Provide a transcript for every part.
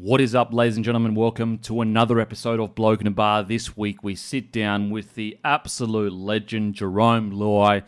What is up, ladies and gentlemen? Welcome to another episode of Bloke in a Bar. This week we sit down with the absolute legend, Jarome Luai.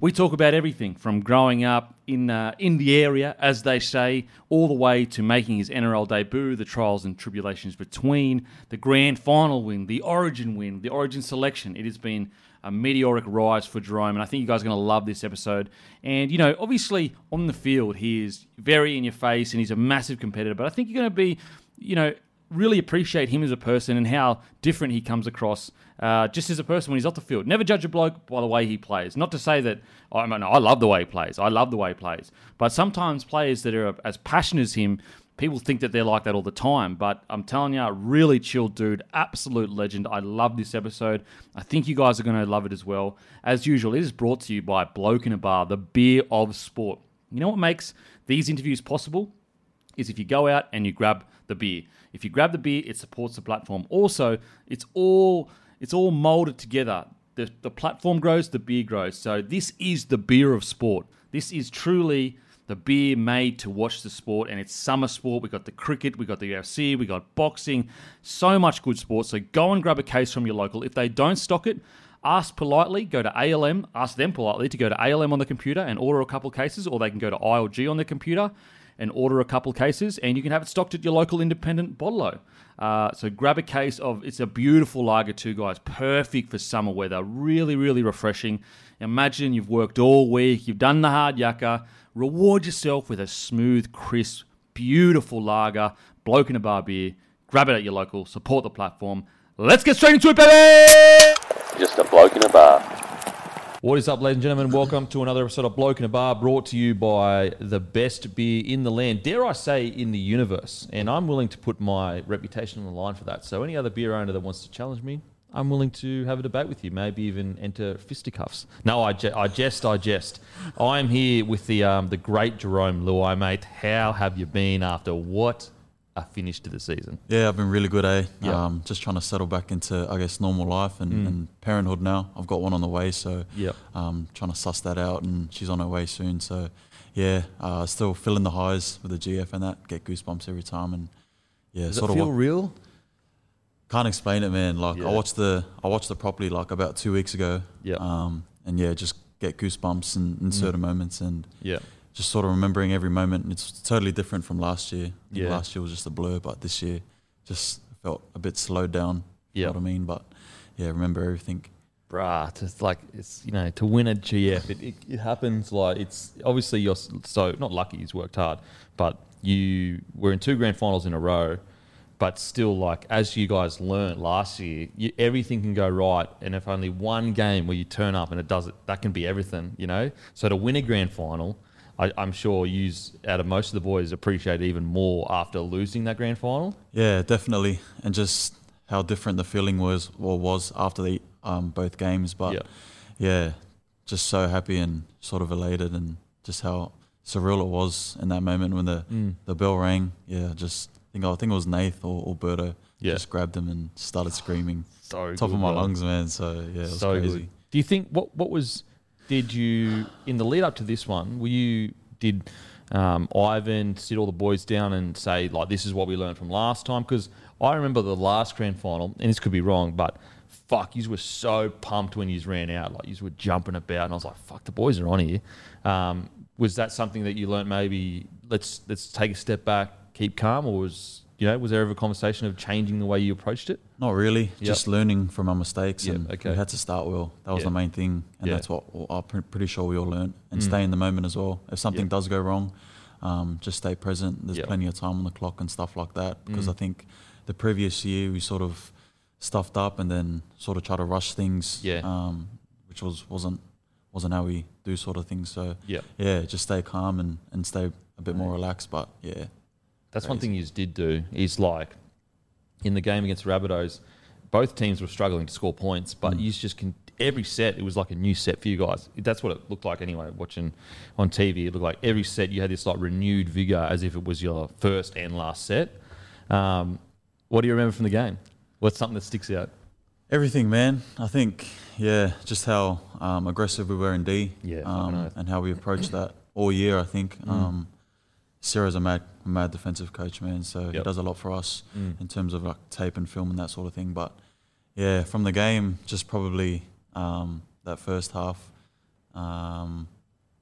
We talk about everything from growing up in uh, in the area, as they say, all the way to making his NRL debut, the trials and tribulations between, the grand final win, the Origin win, the Origin selection. It has been a meteoric rise for Jarome, and I think you guys are going to love this episode. And you know, obviously on the field, he is very in your face, and he's a massive competitor. But I think you're going to be, you know, really appreciate him as a person and how different he comes across uh, just as a person when he's off the field. Never judge a bloke by the way he plays. Not to say that I mean I love the way he plays. I love the way he plays. But sometimes players that are as passionate as him, people think that they're like that all the time. But I'm telling you, really chill dude, absolute legend. I love this episode. I think you guys are going to love it as well. As usual, it is brought to you by Bloke in a Bar, the beer of sport. You know what makes these interviews possible? Is if you go out and you grab the beer. If you grab the beer, it supports the platform. Also, it's all it's all molded together. The, the platform grows, the beer grows. So this is the beer of sport. This is truly the beer made to watch the sport, and it's summer sport. We got the cricket, we got the UFC, we got boxing, so much good sport. So go and grab a case from your local. If they don't stock it, ask politely, go to ALM, ask them politely to go to ALM on the computer and order a couple cases, or they can go to ILG on the computer and order a couple cases, and you can have it stocked at your local independent bottler. Uh, so grab a case of. It's a beautiful lager too, guys. Perfect for summer weather. Really, really refreshing. Imagine you've worked all week, you've done the hard yakka. Reward yourself with a smooth, crisp, beautiful lager. Bloke in a bar beer. Grab it at your local. Support the platform. Let's get straight into it, baby. Just a bloke in a bar. What is up, ladies and gentlemen? Welcome to another episode of Bloke in a Bar, brought to you by the best beer in the land, dare I say, in the universe. And I'm willing to put my reputation on the line for that. So, any other beer owner that wants to challenge me, I'm willing to have a debate with you, maybe even enter fisticuffs. No, I, je- I jest, I jest. I am here with the um, the great Jarome Luai, mate. How have you been after what a finish to the season? Yeah, I've been really good, eh? Yeah. Um, just trying to settle back into, I guess, normal life and, and parenthood now. I've got one on the way, so Yep. um, trying to suss that out, and she's on her way soon. So, yeah, uh, still feeling the highs with the GF and that. Get goosebumps every time, and yeah, Does sort it of feel real? Can't explain it, man. Like Yeah. I watched the I watched the properly like about two weeks ago. Yeah. Um, and yeah, just get goosebumps in, in certain moments, and Yeah. just sort of remembering every moment. And It's totally different from last year. Yeah. Last year was just a blur, but this year just felt a bit slowed down. You Yeah. know what I mean? But yeah, remember everything. bruh, to like it's you know to win a GF, it, it, it happens like it's obviously you're so not lucky you've worked hard, but you were in two grand finals in a row, but still like as you guys learnt last year, you, everything can go right, and if only one game where you turn up and it does it, that can be everything, you know. So to win a grand final. I, I'm sure you, out of most of the boys, appreciate it even more after losing that grand final. Yeah, definitely, and just how different the feeling was or was after the um, both games. But Yeah. yeah, just so happy and sort of elated, and just how surreal it was in that moment when the Mm. the bell rang. Yeah, just think I think it was Nath or, or Berto. Yeah. just grabbed him and started screaming. So Top good, of my bro. lungs, man. So yeah, it was so crazy. good. Do you think what what was did you in the lead up to this one? Were you did um, Ivan sit all the boys down and say like this is what we learned from last time? Because I remember the last grand final, and this could be wrong, but fuck, you were so pumped when you ran out, like you were jumping about, and I was like, fuck, the boys are on here. Um, was that something that you learned? Maybe let's let's take a step back, keep calm, or was you know was there ever a conversation of changing the way you approached it? Not really. Yep. Just learning from our mistakes, Yeah, and okay. we had to start well. That was Yeah. the main thing, and that's what I'm pretty sure we all learned. And Mm. stay in the moment as well. If something does go wrong, um, just stay present. There's plenty of time on the clock and stuff like that. Because Mm. I think the previous year we sort of stuffed up and then sort of try to rush things. Yeah. Um, which was wasn't wasn't how we do sort of things. So Yeah. yeah, just stay calm and, and stay a bit more relaxed. But yeah, That's one thing you did do. Is like in the game against Rabbitohs, both teams were struggling to score points, but you just can every set it was like a new set for you guys. That's what it looked like anyway. Watching on TV, it looked like every set you had this like renewed vigor, as if it was your first and last set. Um, what do you remember from the game? What's something that sticks out? Everything, man. I think, yeah, just how um, aggressive we were in D, Yeah, um, and how we approached that all year. I think, um, Ciro's a mad, mad defensive coach, man. So he does a lot for us Mm. in terms of like tape and film and that sort of thing. But yeah, from the game, just probably um, that first half, um,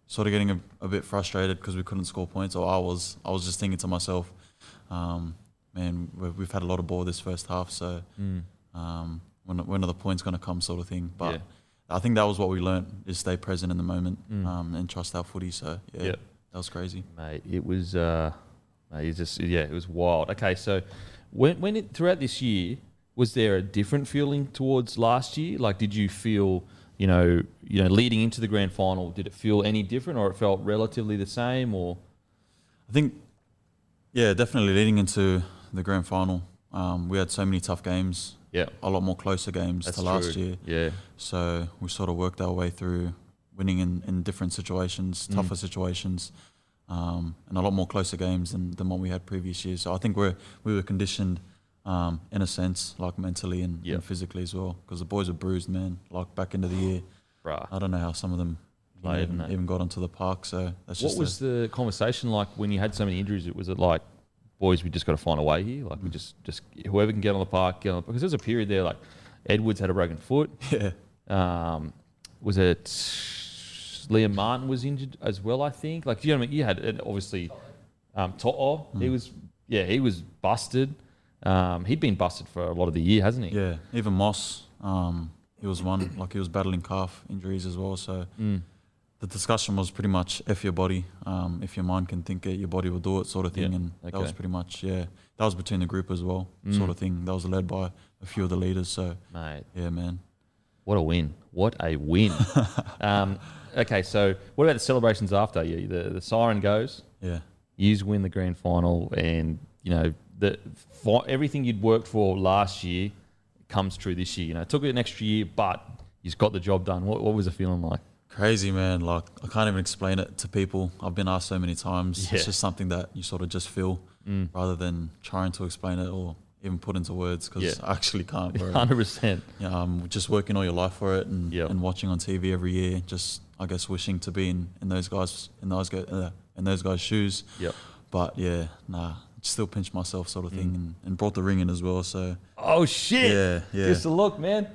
sort of getting a, a bit frustrated because we couldn't score points. Or I was, I was just thinking to myself, um, man, we've, we've had a lot of ball this first half, so Mm. um, when when are the points going to come, sort of thing. But Yeah. I think that was what we learnt: is stay present in the moment Mm. um, and trust our footy. So yeah, Yep. That was crazy. mate. It was, uh, mate, it just yeah, it was wild. Okay, so when when it, throughout this year, was there a different feeling towards last year? Like, did you feel, you know, you know, leading into the grand final, did it feel any different, or it felt relatively the same, or I think, yeah, definitely leading into the grand final, um, we had so many tough games, yeah, a lot more closer games that's to last true. year. Yeah, So we sort of worked our way through winning in, in different situations, Mm. tougher situations, um, and a lot more closer games than, than what we had previous years. So I think we're we were conditioned um, in a sense, like mentally and, Yep. and physically as well, because the boys are bruised, man. Like back into the year, bruh. I don't know how some of them Played, even, even got onto the park. So that's What was the conversation like when you had so many injuries? Was it like, boys, we just got to find a way here. Like Mm. we just just whoever can get on the park, get on the, because there's a period there like Edwards had a broken foot. yeah. Um, was it Liam Martin was injured as well? I think. Like you know, what I mean? you had and obviously um, To'o. He Mm. was yeah, he was busted. Um, he'd been busted for a lot of the year, hasn't he? Yeah, even Moss, um, he was one like he was battling calf injuries as well. So Mm. the discussion was pretty much if your body, um, if your mind can think it, your body will do it, sort of thing. Yeah, And that was pretty much yeah, that was between the group as well, Mm. sort of thing. That was led by a few of the leaders. So Mate, yeah, man. what a win! What a win! um, okay, so what about the celebrations after? You the the siren goes. Yeah, Yous win the grand final, and you know the fi- everything you'd worked for last year comes true this year. You know, it took an extra year, but you've got the job done. What, what was the feeling like? crazy man. Like I can't even explain it to people. I've been asked so many times. Yeah. It's just something that you sort of just feel Mm. rather than trying to explain it or even put into words because Yeah. I actually can't. Hundred percent. Yeah, um, just working all your life for it and, Yep. and watching on TV every year. Just I guess wishing to be in, in those guys in those guys uh, in those guys' shoes. Yep. But yeah, nah, still pinched myself sort of thing Mm. and, and brought the ring in as well. So Oh shit! yeah, yeah, Just a look, man.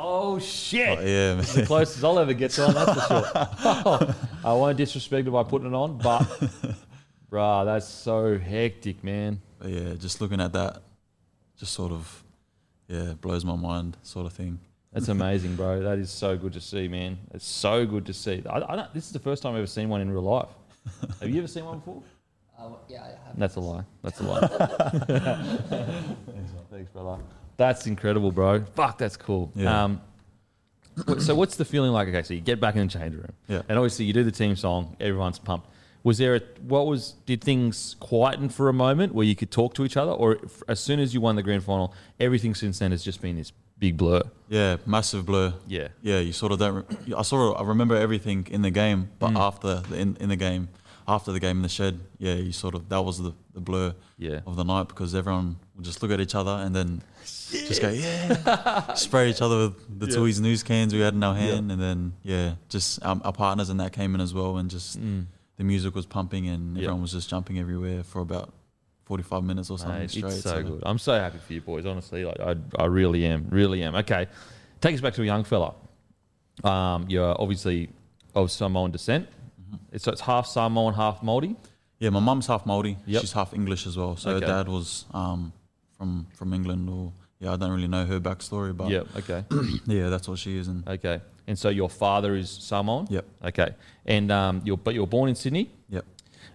Oh shit! But yeah, man. the closest I'll ever get to one, that's for sure. I won't disrespect it by putting it on, but bruh, that's so hectic, man. But yeah, just looking at that, just sort of yeah blows my mind, sort of thing. That's amazing, bro. That is so good to see, man. It's so good to see. I, I don't, this is the first time I've ever seen one in real life. Have you ever seen one before? Uh, yeah, I have. That's a lie. That's a lie. Thanks, Thanks, brother. That's incredible, bro. Fuck, that's cool. Yeah. Um, so what's the feeling like? Okay, so you get back in the change room, Yeah. and obviously you do the team song. Everyone's pumped. Was there a what was? Did things quieten for a moment where you could talk to each other, or f- as soon as you won the grand final, everything since then has just been this big blur? Yeah, massive blur. Yeah. Yeah, you sort of don't. Re- I sort of I remember everything in the game, but Mm. after the, in in the game, after the game in the shed, yeah, you sort of that was the, the blur Yeah. of the night because everyone would just look at each other and then just go yeah, spray each other with the Yeah. Tooheys news cans we had in our Yeah. hand, and then yeah, just um, our partners and that came in as well, and just Mm. the music was pumping and Yeah. everyone was just jumping everywhere for about forty five minutes or something Mate, straight. it's so good. I'm so happy for you boys. Honestly, like I, I really am, really am. Okay, take us back to a young fella. Um, you're obviously of Samoan descent. Mm-hmm. It's, so it's half Samoan, half Maori. Yeah, my mum's half Maori. Yep. She's half English as well. So Okay. her dad was um, from from England, or yeah, I don't really know her backstory, but Yep. Okay. yeah, that's what she is. And Okay. And so your father is Samoan. yep, Okay. And um, you're but you're born in Sydney. yep,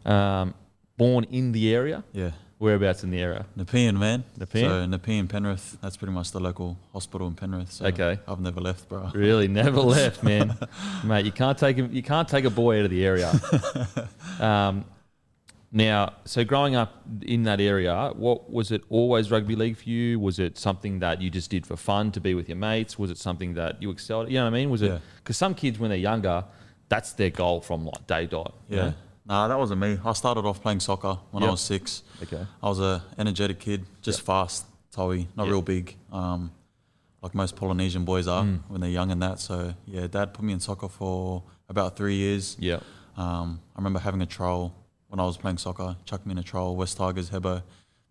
Um, born in the area. yeah, Whereabouts in the area? Nepean man. Nepean? So Nepean Penrith. That's pretty much the local hospital in Penrith. So Okay. I've never left, bro. Really, never left, man. Mate, you can't take a, you can't take a boy out of the area. Um, now, so growing up in that area, what was it always rugby league for you? Was it something that you just did for fun to be with your mates? Was it something that you excelled? At? You know what I mean? Was it because some kids when they're younger, that's their goal from like day dot. you Yeah. know? Nah, that wasn't me. I started off playing soccer when I was six. Okay. I was a energetic kid, just Yep. fast, toey, not Yep. real big, um, like most Polynesian boys are Mm. when they're young and that. So yeah, dad put me in soccer for about three years. Yeah. Um, I remember having a trial when I was playing soccer. Chucked me in a trial, West Tigers, Hebo.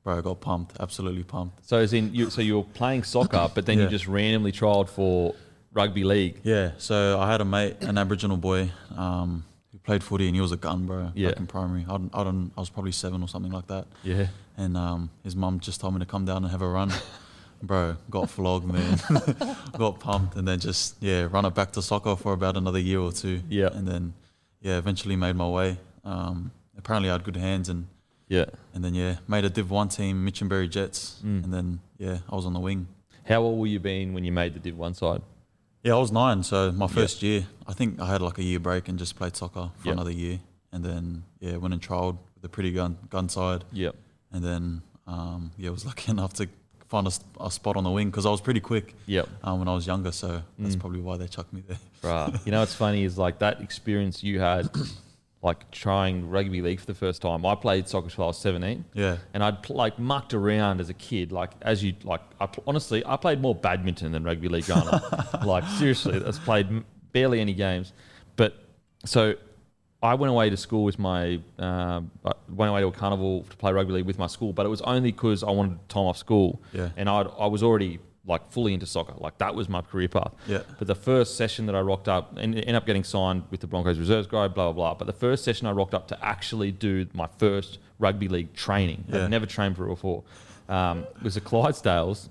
Bro, I got pumped, absolutely pumped. So as in, you, so you were playing soccer, but then you Yeah. just randomly trialed for rugby league. Yeah, so I had a mate, an Aboriginal boy, um, played footy, and he was a gun, bro. Yeah. Back in primary, I, don't, I don't, I was probably seven or something like that. Yeah. And um, his mum just told me to come down and have a run. Bro, got flogged, man. got pumped, and then just yeah, run it back to soccer for about another year or two. Yeah. and then yeah, eventually made my way. Um, apparently, I had good hands, and Yeah. and then yeah, made a Div One team, Minchinbury Jets, Mm. and then yeah, I was on the wing. How old were you been when you made the Div One side? Yeah, I was nine, so my first year, I think I had like a year break and just played soccer for Yeah. another year, and then yeah, went and trialled with a pretty gun gun side, Yep. and then um, yeah, was lucky enough to find a spot on the wing because I was pretty quick Yep. um, when I was younger, so that's Mm. probably why they chucked me there. Right. you know what's funny is like that experience you had, like trying rugby league for the first time. I played soccer till I was seventeen. Yeah, and I'd pl- like mucked around as a kid. Like as you like, I pl- honestly, I played more badminton than rugby league up. like seriously, that's played barely any games. But so I went away to school with my I went away to a carnival to play rugby league with my school, but it was only because I wanted time off school. Yeah. and I I was already like fully into soccer. Like that was my career path. Yeah. But the first session that I rocked up and ended up getting signed with the Broncos reserves guy, blah blah blah. But the first session I rocked up to actually do my first rugby league training. Yeah. I'd never trained for it before. Um, was the Clydesdales,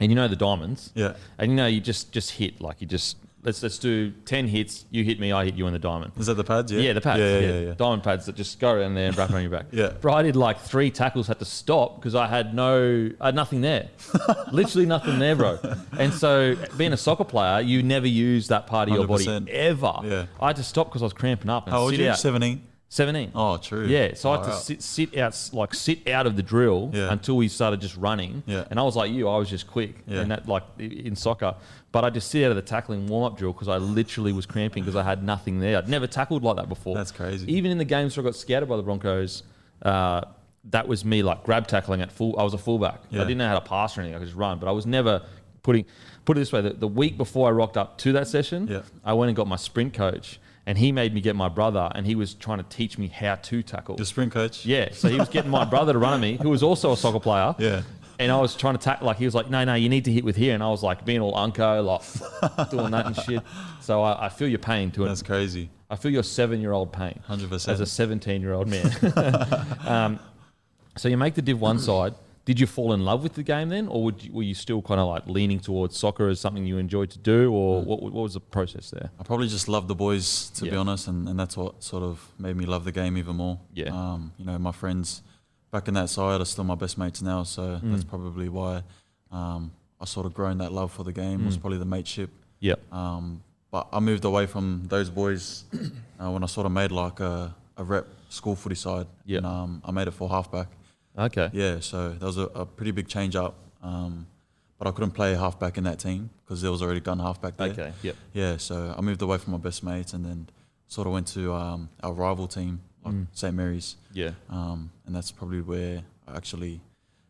and you know the diamonds. yeah, And you know you just just hit like you just let's let's do ten hits. You hit me, I hit you in the diamond. is that the pads? Yeah, Yeah, the pads. Yeah, Yeah, yeah, yeah. Diamond pads that just go around there and wrap around your back. Yeah. Bro, I did like three tackles, had to stop because I had no, I had nothing there. Literally nothing there, bro. And so, being a soccer player, you never use that part of your body 100%. ever. Yeah. I had to stop because I was cramping up and How old sit are you? out. Seventeen. 17. Oh, true. Yeah, so I had to sit, sit out, like sit out of the drill Yeah. until we started just running. Yeah. And I was like you, I was just quick, Yeah. and that like i- in soccer. But I just sit out of the tackling warm up drill because I literally was cramping because I had nothing there. I'd never tackled like that before. That's crazy. Even in the games where I got scouted by the Broncos, uh, that was me like grab tackling at full. I was a fullback. Yeah. I didn't know how to pass or anything. I could just run, but I was never putting. Put it this way: the, the week before I rocked up to that session, Yeah. I went and got my sprint coach. And he made me get my brother, and he was trying to teach me how to tackle. The sprint coach. Yeah, so he was getting my brother to run at me, who was also a soccer player. Yeah. And I was trying to tackle, like, he was like, no, no, you need to hit with here. And I was like, being all unco, like, doing that and shit. So I, I feel your pain to it. That's crazy. I feel your seven year old pain Hundred as a 17 year old man. um, so you make the Div 1 side. Did you fall in love with the game then? Or would you, were you still kind of like leaning towards soccer as something you enjoyed to do? Or what, what was the process there? I probably just loved the boys, to be honest, and, and that's what sort of made me love the game even more. Yeah. Um, you know, my friends back in that side are still my best mates now, so that's Mm. probably why um, I sort of grown that love for the game. Was Mm. probably the mateship. Yep. Um, but I moved away from those boys uh, when I sort of made like a, a rep school footy side. Yeah. And, um, I made it for halfback. Okay. Yeah, so that was a, a pretty big change up. Um, but I couldn't play halfback in that team because there was already gun halfback there. Okay. Yep. Yeah, so I moved away from my best mates and then sort of went to um, our rival team, like Mm. St Mary's, Yeah. um, and that's probably where I actually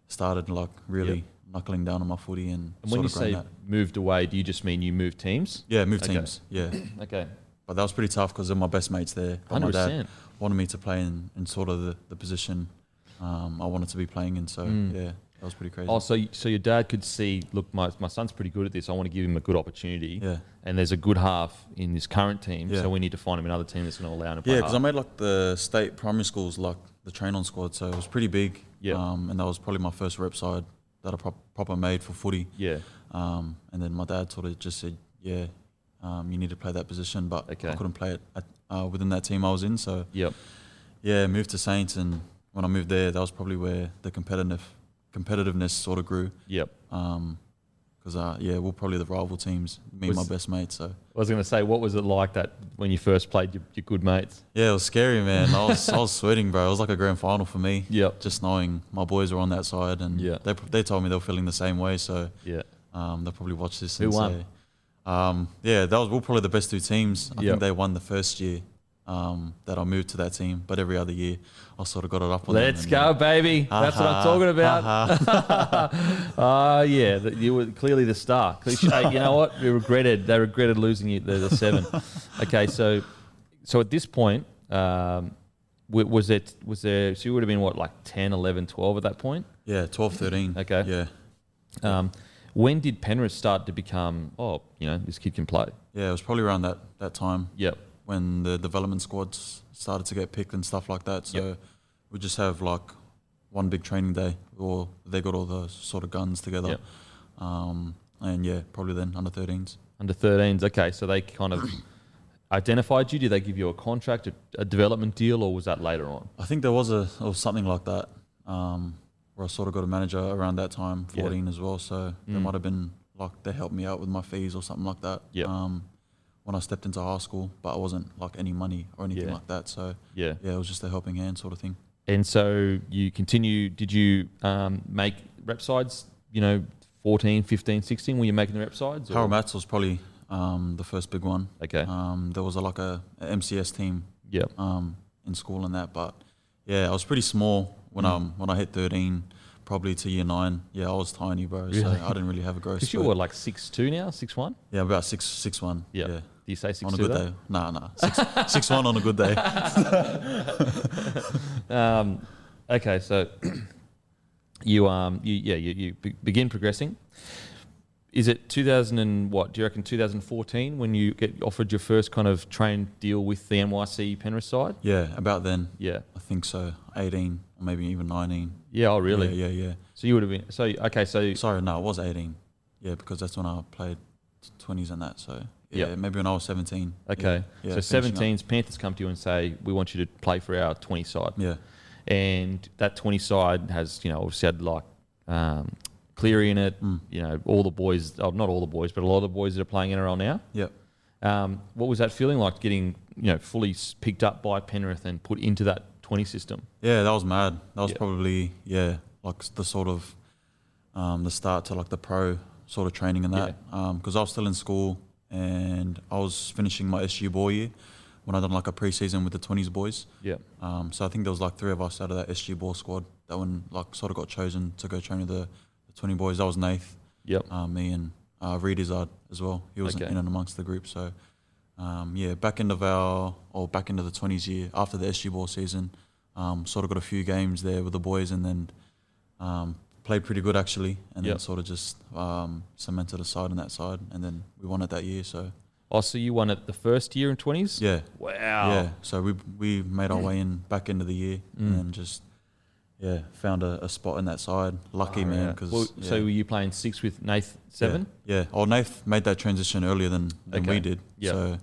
started like really Yep. knuckling down on my footy and, And sort when you of say that. moved away, do you just mean you moved teams? Yeah, moved Okay. teams. Yeah, Okay. but that was pretty tough because they're my best mates there. But my dad wanted me to play in, in sort of the, the position um, I wanted to be playing in. So Mm. yeah, that was pretty crazy. Oh, so so your dad could see, look, my, my son's pretty good at this. I want to give him a good opportunity. yeah, And there's a good half in this current team, Yeah. so we need to find him another team that's going to allow him to play. yeah, because I made like the state primary schools like the train on squad, so it was pretty big. Yeah. um, and that was probably my first rep side that I prop- proper made for footy. yeah. Um, and then my dad sort of just said, "Yeah, um, you need to play that position," but Okay. I couldn't play it at, uh, within that team I was in. So Yep. yeah, moved to Saints, and when I moved there, that was probably where the competitive competitiveness sort of grew. Yep. Because uh, yeah, we're probably the rival teams, me and my best mates. So I was going to say, what was it like that when you first played your, your good mates? yeah, it was scary, man. I was I was sweating, bro. It was like a grand final for me. Yep. Just knowing my boys were on that side, and Yeah. they they told me they were feeling the same way. So Yeah. Um, they'll probably watch this. Who and won? Say, um, yeah, that was we are probably the best two teams. I Yep. think they won the first year um, that I moved to that team, but every other year I sort of got it up on them. Let's and, go, uh, baby. That's what I'm talking about. ha-ha. Ah, yeah. You were clearly the star. Cliche- you know what? We regretted. They regretted losing you the, the seven. Okay, so so at this point, um, wa- was it was there? So you would have been what, like 10, 11, 12 at that point. Yeah, 12, 13. Okay. Yeah. Um, when did Penrith start to become? Oh, you know, this kid can play. Yeah, it was probably around that, that time Yep. When the development squads started to get picked and stuff like that. So Yep. we just have like one big training day, or they got all the sort of guns together. Yep. Um, and yeah, probably then under 13s. Under 13s. Okay, so they kind of identified you. Did they give you a contract, a, a development deal, or was that later on? I think there was a or something like that um, where I sort of got a manager around that time, Yeah. 14 as well. So there Mm. might have been like they helped me out with my fees or something like that. Yep. Um, when I stepped into high school, but I wasn't like any money or anything Yeah. like that. So Yeah. yeah, it was just a helping hand sort of thing. And so you continue. Did you um, make rep sides? You know, 14, 15, 16. Were you making the rep sides? Harold Matts was probably um, the first big one. Okay. Um, there was a, like a, a MCS team Yep. um, in school and that, but yeah, I was pretty small when Mm. um when I hit 13, probably to year nine. Yeah, I was tiny, bro. So I didn't really have a growth. Because you were like six two now, six one. Yeah, about six six one. Yep. Yeah. Do you say six on a good day. Nah, nah. Six, six one on a good day. Um, okay, so you um you yeah you, you be- begin progressing. Is it 2000 and what? Do you reckon 2014 when you get offered your first kind of train deal with the NYC Penrith side? Yeah, about then. Yeah. I think so. 18 or maybe even 19. Yeah. Oh, really? Yeah, yeah, yeah. So you would have been. So okay. So Sorry, no, it was 18. Yeah, because that's when I played 20s and that. So yeah, Yep. maybe when I was 17. okay. Yeah, so finishing up. 17s Panthers come to you and say we want you to play for our 20 side, Yeah, and that 20 side has you know obviously had like um, Cleary in it. Mm. You know all the boys. Oh, not all the boys, but a lot of the boys that are playing NRL now. yep. Um, what was that feeling like getting you know fully picked up by Penrith and put into that 20 system? Yeah, that was mad. That was Yeah. probably, yeah, like the sort of um, the start to like the pro sort of training and that. Because I was still in school and I was finishing my SG ball year when I done like a preseason with the 20s boys. Yeah. Um, so I think there was like three of us out of that SG ball squad that one like sort of got chosen to go train with the, the 20 boys. That was Nath, Yep. uh, me, and uh, Reed Izzard as well. He was Okay. in and amongst the group. So um, yeah, back into our or back into the 20s year after the SG ball season, um, sort of got a few games there with the boys, and then um, played pretty good actually, and Yep. then sort of just um, cemented a side on that side, and then we won it that year. So Oh, so you won it the first year in 20s? yeah, Wow. yeah. So we we made our way in back into the year, Mm. and just yeah found a, a spot in that side. Lucky Far man, because Well, so were you playing six with Nath seven? Yeah. yeah. Oh, Nath made that transition earlier than, than Okay. we did. Yep. So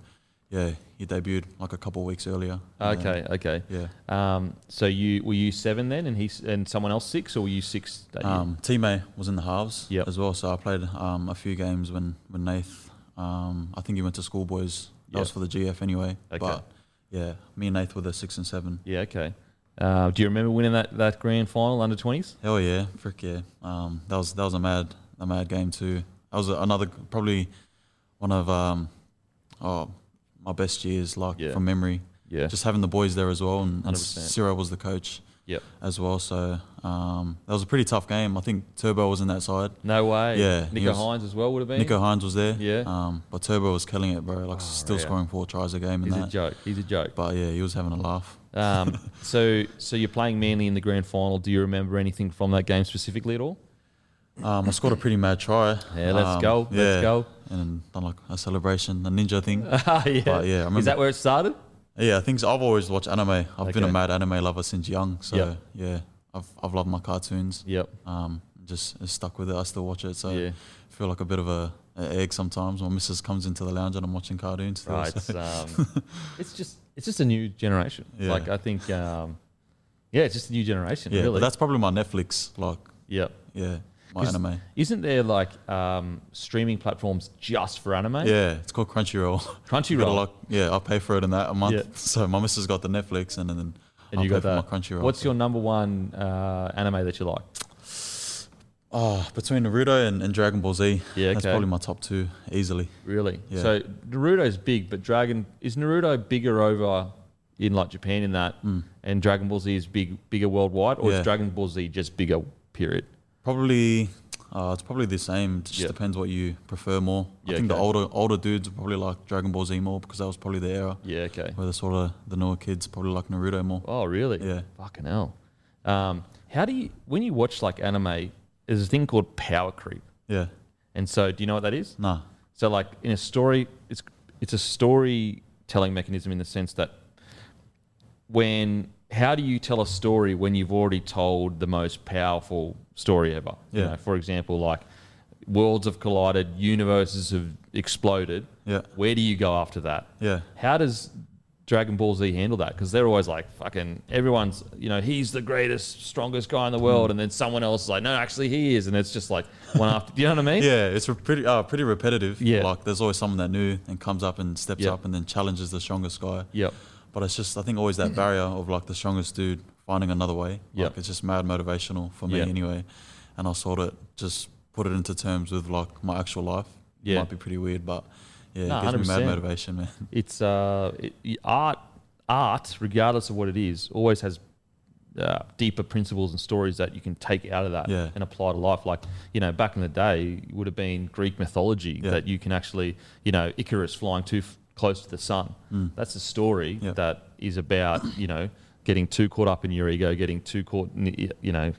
yeah, he debuted like a couple of weeks earlier. Okay. Okay. yeah. Um, so you were you seven then, and he and someone else six, or were you six? Um, T-May was in the halves Yep. as well, so I played um, a few games when when Nath. Um, I think he went to schoolboys. That was for the GF anyway. Okay. But yeah, me and Nath were the six and seven. yeah. Okay. Uh, do you remember winning that, that grand final under twenties? Hell yeah, frick yeah. Um, that was that was a mad a mad game too. That was another probably one of um, oh my best years like Yeah. from memory. Yeah. Just having the boys there as well, and, and 100%. Ciro was the coach. Yep. As well, so um, that was a pretty tough game. I think Turbo was in that side. no way. Yeah, Nicho was- Hynes as well would have been. Nicho Hynes was there. Yeah. Um, but Turbo was killing it, bro. Like Oh, still yeah. scoring four tries a game in He's a that. joke. He's a joke. But yeah, he was having a laugh. Um, so so you're playing Manly in the grand final. Do you remember anything from that game specifically at all? Um, I scored a pretty mad try. Yeah, let's Um, go. yeah, Let's go. And then done like a celebration, a ninja thing. yeah. But yeah, I remember. Is that where it started? yeah, I think so. I've always watched anime. I've been a mad anime lover since young. So Yep. yeah, I've I've loved my cartoons. Yep. Um, just stuck with it. I still watch it. So yeah. I feel like a bit of a, a egg sometimes. My missus comes into the lounge and I'm watching cartoons. Still, Right. so- It's, um, it's just it's just a new generation. Yeah. Like I think, um, yeah, it's just a new generation. yeah, really. but that's probably my Netflix. Like yep. yeah, my anime. Isn't there like um, streaming platforms just for anime? Yeah, it's called Crunchyroll. Crunchyroll. like, yeah, I pay for it in that a month. Yeah. So my missus got the Netflix and then and I'll you pay got for that. my Crunchyroll. What's so- your number one uh, anime that you like? Oh, between Naruto and, and Dragon Ball Z. Yeah, That's probably my top two easily. Really? Yeah. So Naruto's big, but Dragon is Naruto bigger over in like Japan in that, Mm. and Dragon Ball Z is big, bigger worldwide, or Yeah. is Dragon Ball Z just bigger? Period. Probably, Uh, it's probably the same. It just Yeah. depends what you prefer more. Yeah, I think the older older dudes probably like Dragon Ball Z more because that was probably the era. Yeah, okay. Where the sort of the newer kids probably like Naruto more. Oh, really? Yeah. Fucking hell. Um, how do you when you watch like anime? There's a thing called power creep, Yeah. and so do you know what that is? Nah. So like in a story, it's it's a storytelling mechanism in the sense that when how do you tell a story when you've already told the most powerful story ever? You Yeah. know, for example, like worlds have collided, universes have exploded. Yeah. Where do you go after that? Yeah. How does Dragon Ball Z handle that? Because they're always like fucking everyone's, you know, he's the greatest, strongest guy in the Mm. world, and then someone else is like, no, actually he is, and it's just like one after. Do you know what I mean? Yeah, it's re- pretty uh, pretty repetitive. Yeah. Like there's always someone that new and comes up and steps Yep. up and then challenges the strongest guy. Yep. But it's just I think always that barrier of like the strongest dude finding another way. Yep. Like it's just mad motivational for me Yep. anyway. And I sort of just put it into terms with like my actual life. Yeah. It might be pretty weird, but yeah, No, it gives me mad motivation, man. It's uh, it, art. Art, regardless of what it is, always has uh, deeper principles and stories that you can take out of that Yeah. and apply to life. Like you know, back in the day, it would have been Greek mythology Yeah. that you can actually, you know, Icarus flying too f- close to the sun. That's a story Mm. That is about you know getting too caught up in your ego, getting too caught, in, the- you know.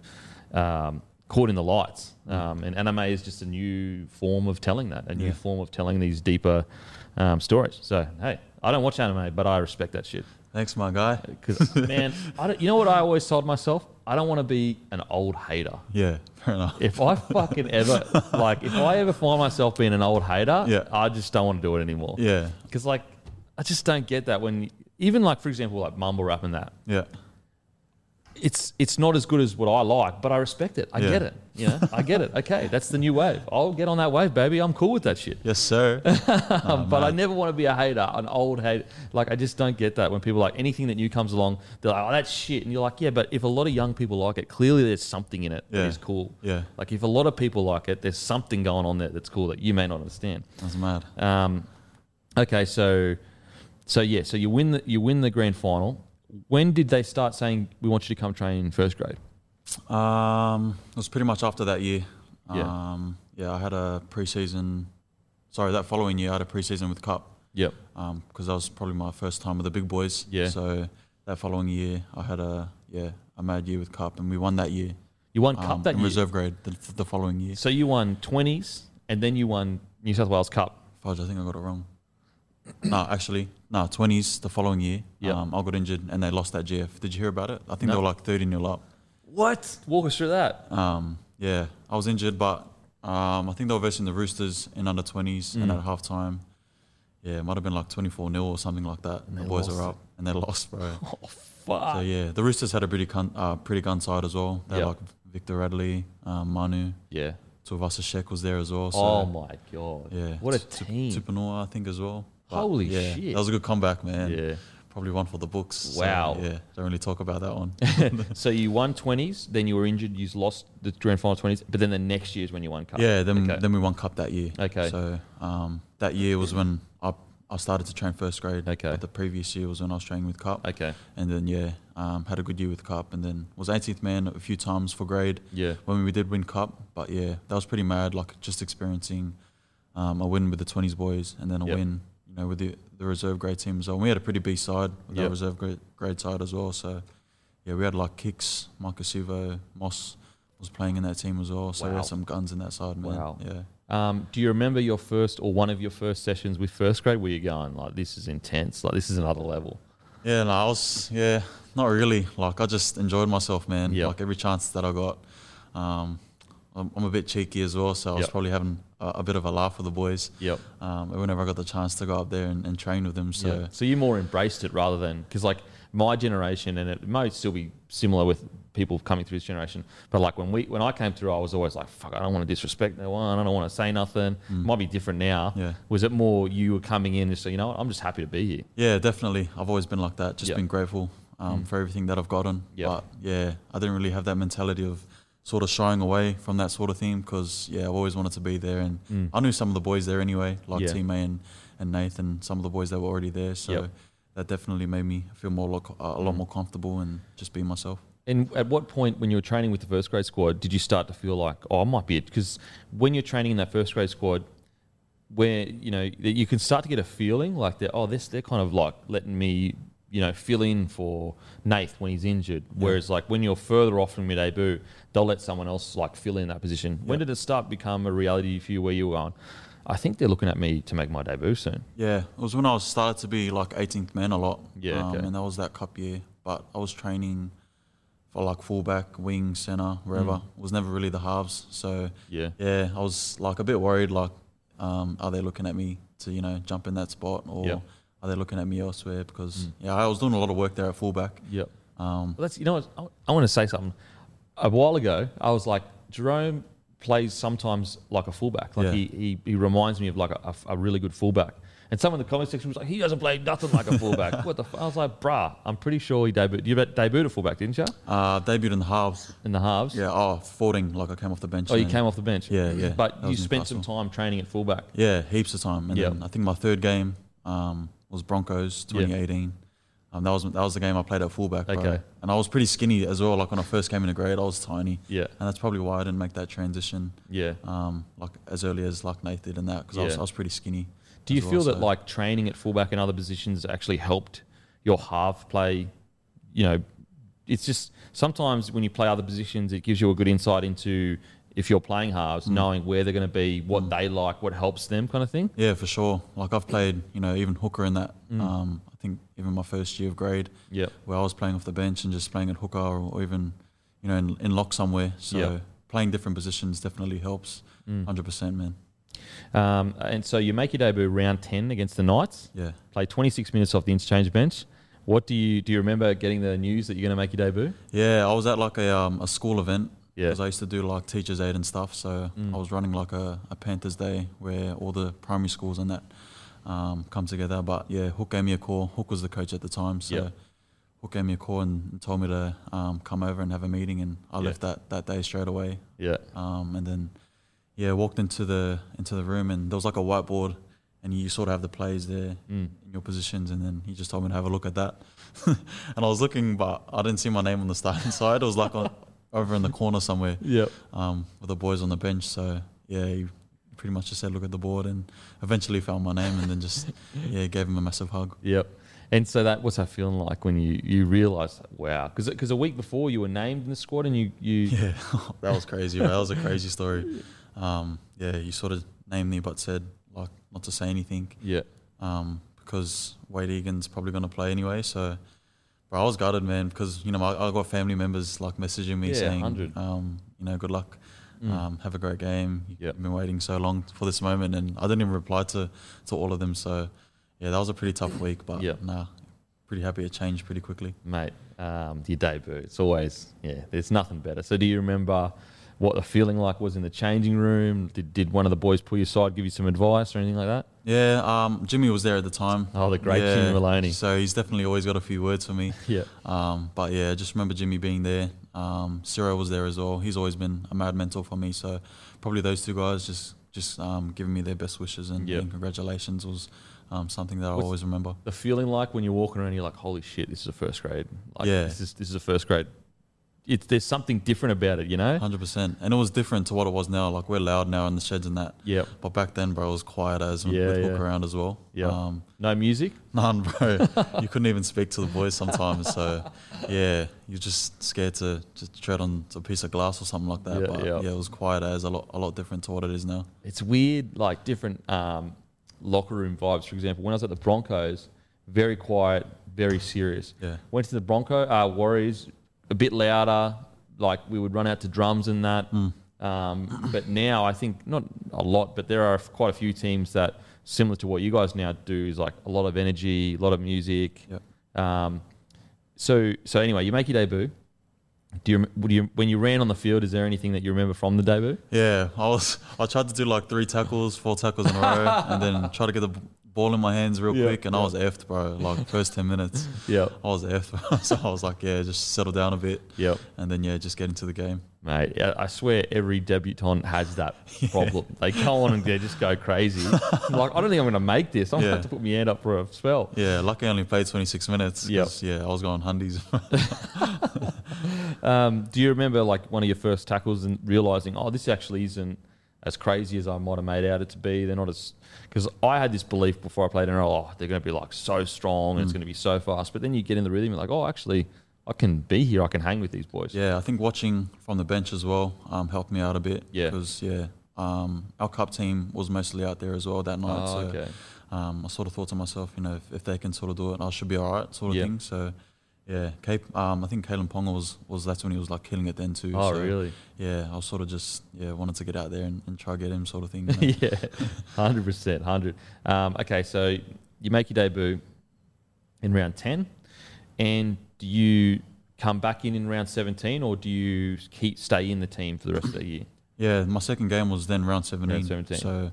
Um, caught in the lights um, and anime is just a new form of telling that a new Yeah. form of telling these deeper um, stories so hey i don't watch anime but i respect that shit Thanks, my guy. because man I don't, you know what i always told myself i don't want to be an old hater Yeah, fair enough. if i fucking ever like if i ever find myself being an old hater Yeah. i just don't want to do it anymore Yeah, because like i just don't get that when even like for example like mumble rap and that yeah, it's it's not as good as what I like, but I respect it. I Yeah. get it. You know, I get it. Okay, that's the new wave. I'll get on that wave, baby. I'm cool with that shit. yes, sir. Um, but I never want to be a hater, an old hater. Like I just don't get that when people like anything that new comes along, they're like, "Oh, that's shit," and you're like, "Yeah, but if a lot of young people like it, clearly there's something in it that Yeah. is cool." Yeah. Like if a lot of people like it, there's something going on there that's cool that you may not understand. That's mad. Um, okay, so so yeah, so you win the you win the grand final. When did they start saying we want you to come train in first grade? Um, it was pretty much after that year. Yeah. Um, yeah, I had a preseason. Sorry, that following year I had a preseason with Cup. Yep. because that was probably my first time with the big boys. Yeah. So that following year, I had a yeah a mad year with Cup, and we won that year. You won um, cup that in year. reserve grade the, the following year. So you won twenties, and then you won New South Wales Cup. Fudge, I think I got it wrong. no, actually, no, twenties the following year. Yep. Um, I got injured and they lost that GF. Did you hear about it? I think No. they were like thirty 0 up. What? Walk us through that. Um, yeah, I was injured, but um, I think they were versing the Roosters in under 20s, and Mm. at half time, yeah, it might have been like 24 0 or something like that. And the boys it. up, and they lost, bro. Oh fuck. so, yeah, the Roosters had a pretty, gun, uh, pretty gun side as well. They Yep. like Victor Radley, um, Manu, yeah. Tuivasa-Sheck was there as well. So, oh my god. yeah. What a team. Tupanua, I think, as well. But, Holy yeah, shit. That was a good comeback, man. yeah. Probably one for the books. So, Wow. yeah, don't really talk about that one. so you won twenties, then you were injured. You lost the grand final twenties, but then the next year is when you won cup. Yeah, then Okay. then we won cup that year. Okay. So um, that year was when I I started to train first grade. Okay. But the previous year was when I was training with cup. Okay. And then yeah, um, had a good year with cup, and then was 18th man a few times for grade Yeah. when we did win cup. But yeah, that was pretty mad. Like just experiencing um, a win with the 20s boys, and then a Yep. win, you know, with the the reserve grade team as well. And we had a pretty B side with Yep. our reserve grade, grade side as well. So yeah, we had like kicks, Marcus Sivo, Moss was playing in that team as well. So we had some guns in that side, man. Wow. Yeah. Um, do you remember your first or one of your first sessions with first grade where you're going like this is intense, like this is another level? Yeah, no, I was yeah, not really. Like I just enjoyed myself, man. Yep. Like every chance that I got. Um, I'm, I'm a bit cheeky as well, so I was probably having a, a bit of a laugh with the boys. Yep. Um, whenever I got the chance to go up there and, and train with them, so yeah. So you more embraced it rather than because like my generation and it might still be similar with people coming through this generation. But like when we when I came through, I was always like, "Fuck, I don't want to disrespect no one. I don't want to say nothing." Might be different now. Mm. Yeah. Was it more you were coming in and so you know what? I'm just happy to be here. yeah, definitely. I've always been like that. Just Yep. been grateful um, for everything that I've gotten. Yep. But yeah, I didn't really have that mentality of sort of shying away from that sort of thing because yeah, I've always wanted to be there, and Mm. I knew some of the boys there anyway, like Yeah. T May and, and Nathan, some of the boys that were already there. So Yep. that definitely made me feel more lo- uh, a lot Mm. more comfortable and just be myself. And at what point, when you were training with the first grade squad, did you start to feel like, oh, I might be it? Because when you're training in that first grade squad, where you know you can start to get a feeling like that, oh, this they're kind of like letting me, you know, fill in for Nath when he's injured. Whereas like when you're further off from your debut, they'll let someone else like fill in that position. When did it start become a reality for you where you were going? I think they're looking at me to make my debut soon. Yeah, it was when I was started to be like 18th man a lot. Yeah, um, okay. and that was that cup year. But I was training for like fullback, wing, center, wherever. Mm. It was never really the halves. So Yeah. yeah, I was like a bit worried. Like, um, are they looking at me to you know jump in that spot, or. Are they looking at me elsewhere? Because Mm. yeah, I was doing a lot of work there at fullback. Yep. Um, Well, that's you know what I, I want to say something. A while ago, I was like Jarome plays sometimes like a fullback. Like Yeah. he, he he reminds me of like a, a, a really good fullback. And someone in the comment section was like, he doesn't play nothing like a fullback. what the? F-? I was like, bruh, I'm pretty sure he debuted. You bet, debuted a fullback, didn't you? uh, debuted in the halves. In the halves. Yeah, oh, 14, like I came off the bench. Oh, you came off the bench. Yeah, yeah. But you spent some time training at fullback. Yeah, heaps of time. And Yeah. then I think my third game um, was Broncos Yeah. 2018. Um, that was that was the game I played at fullback. bro. Okay. And I was pretty skinny as well. Like when I first came into grade, I was tiny, Yeah. and that's probably why I didn't make that transition. Yeah. Um, like as early as like Nath did in that because I, was, I was pretty skinny. Do you well, feel that so- like training at fullback and other positions actually helped your half play? You know, it's just sometimes when you play other positions, it gives you a good insight into if you're playing halves, knowing where they're going to be, what they like, what helps them, kind of thing. Yeah, for sure. Like I've played, you know, even hooker in that. Mm. Um, I think even my first year of grade, Yep. where I was playing off the bench and just playing at hooker or, even, you know, in, in lock somewhere. So Yeah. playing different positions definitely helps. Mm. Hundred percent, man. Um, and so you make your debut round 10 against the Knights, Yeah. play 26 minutes off the interchange bench. What do you do? You remember getting the news that you're going to make your debut? Yeah, I was at like a um, a school event Yeah. because I used to do like teachers aid and stuff. So Mm. I was running like a, a Panthers Day where all the primary schools and that um, come together. But yeah, Hook gave me a call. Hook was the coach at the time, so Yeah. Hook gave me a call and, and told me to um, come over and have a meeting. And I Yeah. left that, that day straight away. Yeah. Um, and then yeah, walked into the into the room and there was like a whiteboard. And you sort of have the plays there Mm. in your positions, and then he just told me to have a look at that. and I was looking, but I didn't see my name on the starting side. It was like on, over in the corner somewhere Yep. um, with the boys on the bench. So yeah, he pretty much just said, "Look at the board," and eventually found my name, and then just yeah, gave him a massive hug. Yep. And so that what's that feeling like when you you realise wow because because a week before you were named in the squad and you you Yeah, that was crazy. That was a crazy story. Um, yeah, you sort of named me, but said like not to say anything yeah um, because Wade Egan's probably going to play anyway. So, bro, I was gutted, man, because you know I, I got family members like messaging me Yeah, saying, 100. um, you know, good luck. Mm. Um, have a great game. Yep. You've been waiting so long for this moment, and I didn't even reply to, to all of them. So, yeah, that was a pretty tough week, but Yep. nah, pretty happy it changed pretty quickly. mate um, your debut it's always yeah there's nothing better so do you remember what the feeling like was in the changing room did, did one of the boys pull you aside give you some advice or anything like that Yeah, um, Jimmy was there at the time. Oh, the great yeah, Jimmy Maloney. So he's definitely always got a few words for me. yeah Um, but yeah, just remember Jimmy being there. Um, Ciro was there as well. He's always been a mad mentor for me. So probably those two guys just just um, giving me their best wishes and, Yep. and congratulations was um, something that I always remember. the feeling like when you're walking around you're like holy shit this is a first grade like Yeah. this is this is a first grade it's there's something different about it you know Hundred percent, and it was different to what it was now. Like we're loud now in the sheds and that. yep But back then, bro, it was quiet as with Yeah, Hook around as well. Yeah. Um, no music none, bro. you couldn't even speak to the boys sometimes. So yeah, you're just scared to just tread on a piece of glass or something like that. Yeah, but yeah. yeah. it was quiet as a lot, a lot different to what it is now. it's weird, like different um, locker room vibes. For example, when I was at the Broncos, very quiet, very serious. Yeah. Went to the Bronco uh, Warriors, a bit louder. Like we would run out to drums and that. Mm. Um, but now I think not a lot, but there are quite a few teams that similar to what you guys now do is like a lot of energy, a lot of music. Yep. Um, so so anyway, you make your debut. Do you, would you when you ran on the field? Is there anything that you remember from the debut? Yeah, I was. I tried to do like three tackles, four tackles in a row, and then try to get the b- ball in my hands real Yeah, quick, and I was effed, bro. Like first ten minutes, Yeah. I was effed. so I was like, yeah, just settle down a bit, Yep. and then yeah, just get into the game. Mate, I swear every debutant has that problem. They go on and they just go crazy. like, I don't think I'm going to make this. I'm going to have to put my hand up for a spell. Yeah, lucky I only played 26 minutes. 'cause, Yeah, I was going hundies. Um, do you remember like one of your first tackles and realizing, oh, this actually isn't as crazy as I might have made out it to be? They're not as because I had this belief before I played NRL, oh, they're going to be like so strong and it's going to be so fast. But then you get in the rhythm, you're like, oh, actually, I can be here. I can hang with these boys. yeah, I think watching from the bench as well um, helped me out a bit. Yeah. Because, yeah, um, our cup team was mostly out there as well that night. Oh, so okay. um, I sort of thought to myself, you know, if, if they can sort of do it, I should be all right, sort of thing. So, yeah, Cape, um, I think Kalyn Ponga was, was that's when he was like killing it then too. Oh, so, really? Yeah, I was sort of just yeah wanted to get out there and, and try to get him sort of thing. you know. yeah, hundred percent, hundred. Um, okay, so you make your debut in round ten, and do you come back in in round seventeen, or do you keep stay in the team for the rest of the year? Yeah, my second game was then round 17. Round 17. So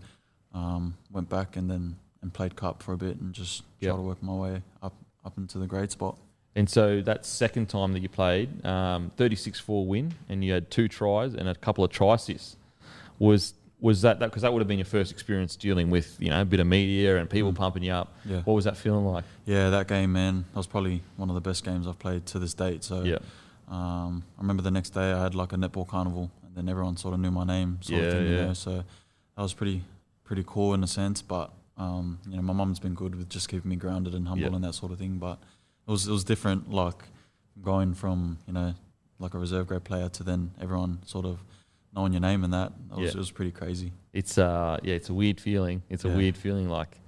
um, went back and then and played cup for a bit and just Yep. tried to work my way up up into the grade spot. And so that second time that you played, um, 36-4 win, and you had two tries and a couple of try assists. Was was that that because that would have been your first experience dealing with you know a bit of media and people Mm. pumping you up? Yeah. What was that feeling like? Yeah, that game, man, that was probably one of the best games I've played to this date. So Yeah, um, I remember the next day I had like a netball carnival, and then everyone sort of knew my name, sort Yeah, of thing. You yeah. know? So that was pretty pretty cool in a sense. But um, you know, my mum's been good with just keeping me grounded and humble and that sort of thing. But it was it was different, like going from you know like a reserve grade player to then everyone sort of knowing your name and that. It was, Yeah. it was pretty crazy. it's uh yeah, it's a weird feeling. It's a Yeah. weird feeling. Like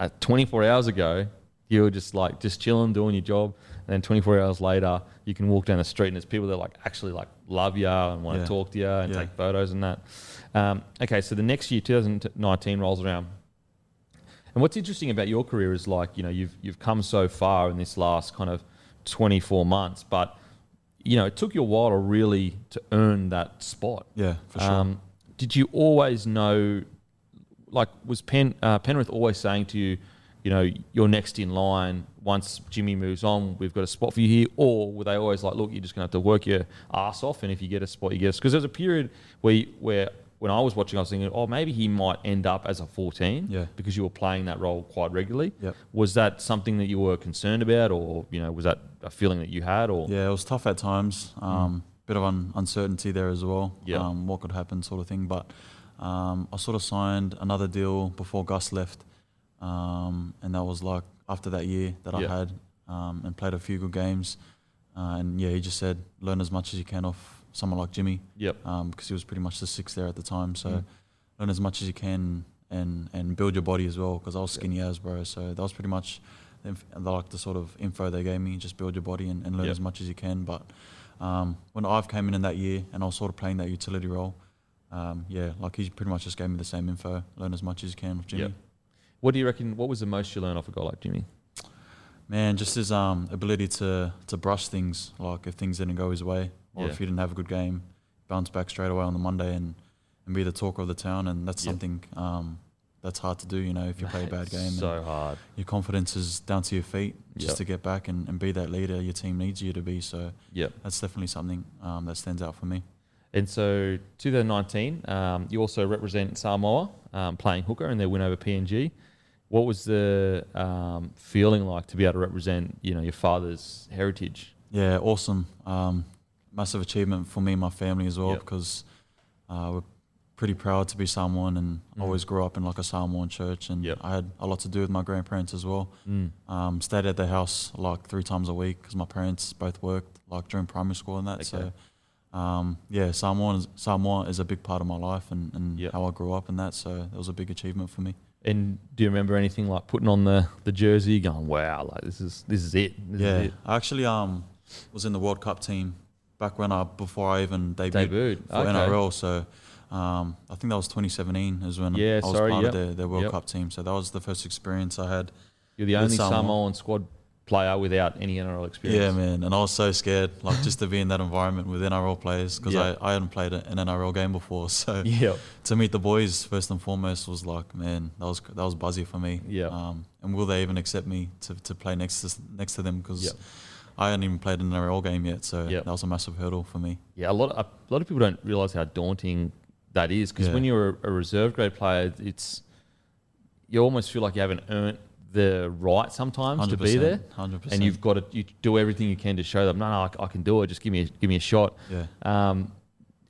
uh, 24 hours ago, you were just like just chilling, doing your job, and then 24 hours later, you can walk down the street and there's people that like actually like love you and want to Yeah. talk to you and take photos and that. Um, okay, so the next year, 2019 rolls around. And what's interesting about your career is like, you know, you've you've come so far in this last kind of 24 months, but you know, it took you a while to really to earn that spot. Yeah, for sure. Um, did you always know, like, was Pen, uh, Penrith always saying to you, you know, you're next in line. Once Jimmy moves on, we've got a spot for you here. Or were they always like, look, you're just going to have to work your ass off, and if you get a spot, you get it. Because there's a period where, you, where when I was watching, I was thinking, oh, maybe he might end up as a 14 Yeah. because you were playing that role quite regularly. Yep. Was that something that you were concerned about, or you know, was that a feeling that you had, or Yeah, it was tough at times. Um, Bit of un- uncertainty there as well. Yeah. Um, what could happen, sort of thing. But um, I sort of signed another deal before Gus left, um, and that was like after that year that Yeah. I had um, and played a few good games. Uh, and yeah, he just said learn as much as you can off someone like Jimmy Yep. um, because he was pretty much the sixth there at the time. So Mm. learn as much as you can and and build your body as well because I was skinny as bro. So that was pretty much the, inf- like the sort of info they gave me. Just build your body and, and learn Yep. as much as you can. But um, when I've came in in that year and I was sort of playing that utility role, um, yeah, like he pretty much just gave me the same info. Learn as much as you can with Jimmy. Yep. What do you reckon? What was the most you learned off a guy like Jimmy? Man, just his um, ability to to brush things. Like if things didn't go his way, or Yeah. if you didn't have a good game, bounce back straight away on the Monday and, and be the talk of the town. And that's Yep. something um, that's hard to do. You know, if you play a bad game, and so hard. your confidence is down to your feet just Yep. to get back and, and be that leader your team needs you to be. So Yep. that's definitely something um, that stands out for me. And so 2019, um, you also represent Samoa um, playing hooker in their win over PNG. What was the um, feeling like to be able to represent, you know, your father's heritage? Yeah, awesome. Um, massive achievement for me and my family as well Yep. because uh, we're pretty proud to be Samoan and Mm. always grew up in like a Samoan church and Yep. I had a lot to do with my grandparents as well. Mm. Um, stayed at their house like three times a week because my parents both worked like during primary school and that. Okay. So um, yeah, Samoa is, Samoa is a big part of my life and, and Yep. how I grew up and that. So it was a big achievement for me. And do you remember anything like putting on the, the jersey, going, "Wow, like this is this is it." This yeah, is it. I actually um, was in the World Cup team back when I before I even debuted. debuted. for Okay. NRL. So um, I think that was 2017 is when Yeah, I was sorry, part yep. of their, their World Yep. Cup team. So that was the first experience I had. You're the only Samoa. Samoan squad player without any NRL experience. Yeah, man. And I was so scared, like just to be in that environment with NRL players because Yeah. I, I hadn't played an NRL game before. So Yeah. to meet the boys first and foremost was like, man, that was that was buzzy for me. Yeah. Um, and will they even accept me to, to play next to next to them? Because Yep. I hadn't even played an NRL game yet, so Yep. that was a massive hurdle for me. Yeah, a lot. Of, a lot of people don't realize how daunting that is because Yeah. when you're a, a reserve grade player, it's you almost feel like you haven't earned the right sometimes to be there, hundred percent. and you've got to you do everything you can to show them. No, no, I, I can do it. Just give me a, give me a shot. yeah. Um,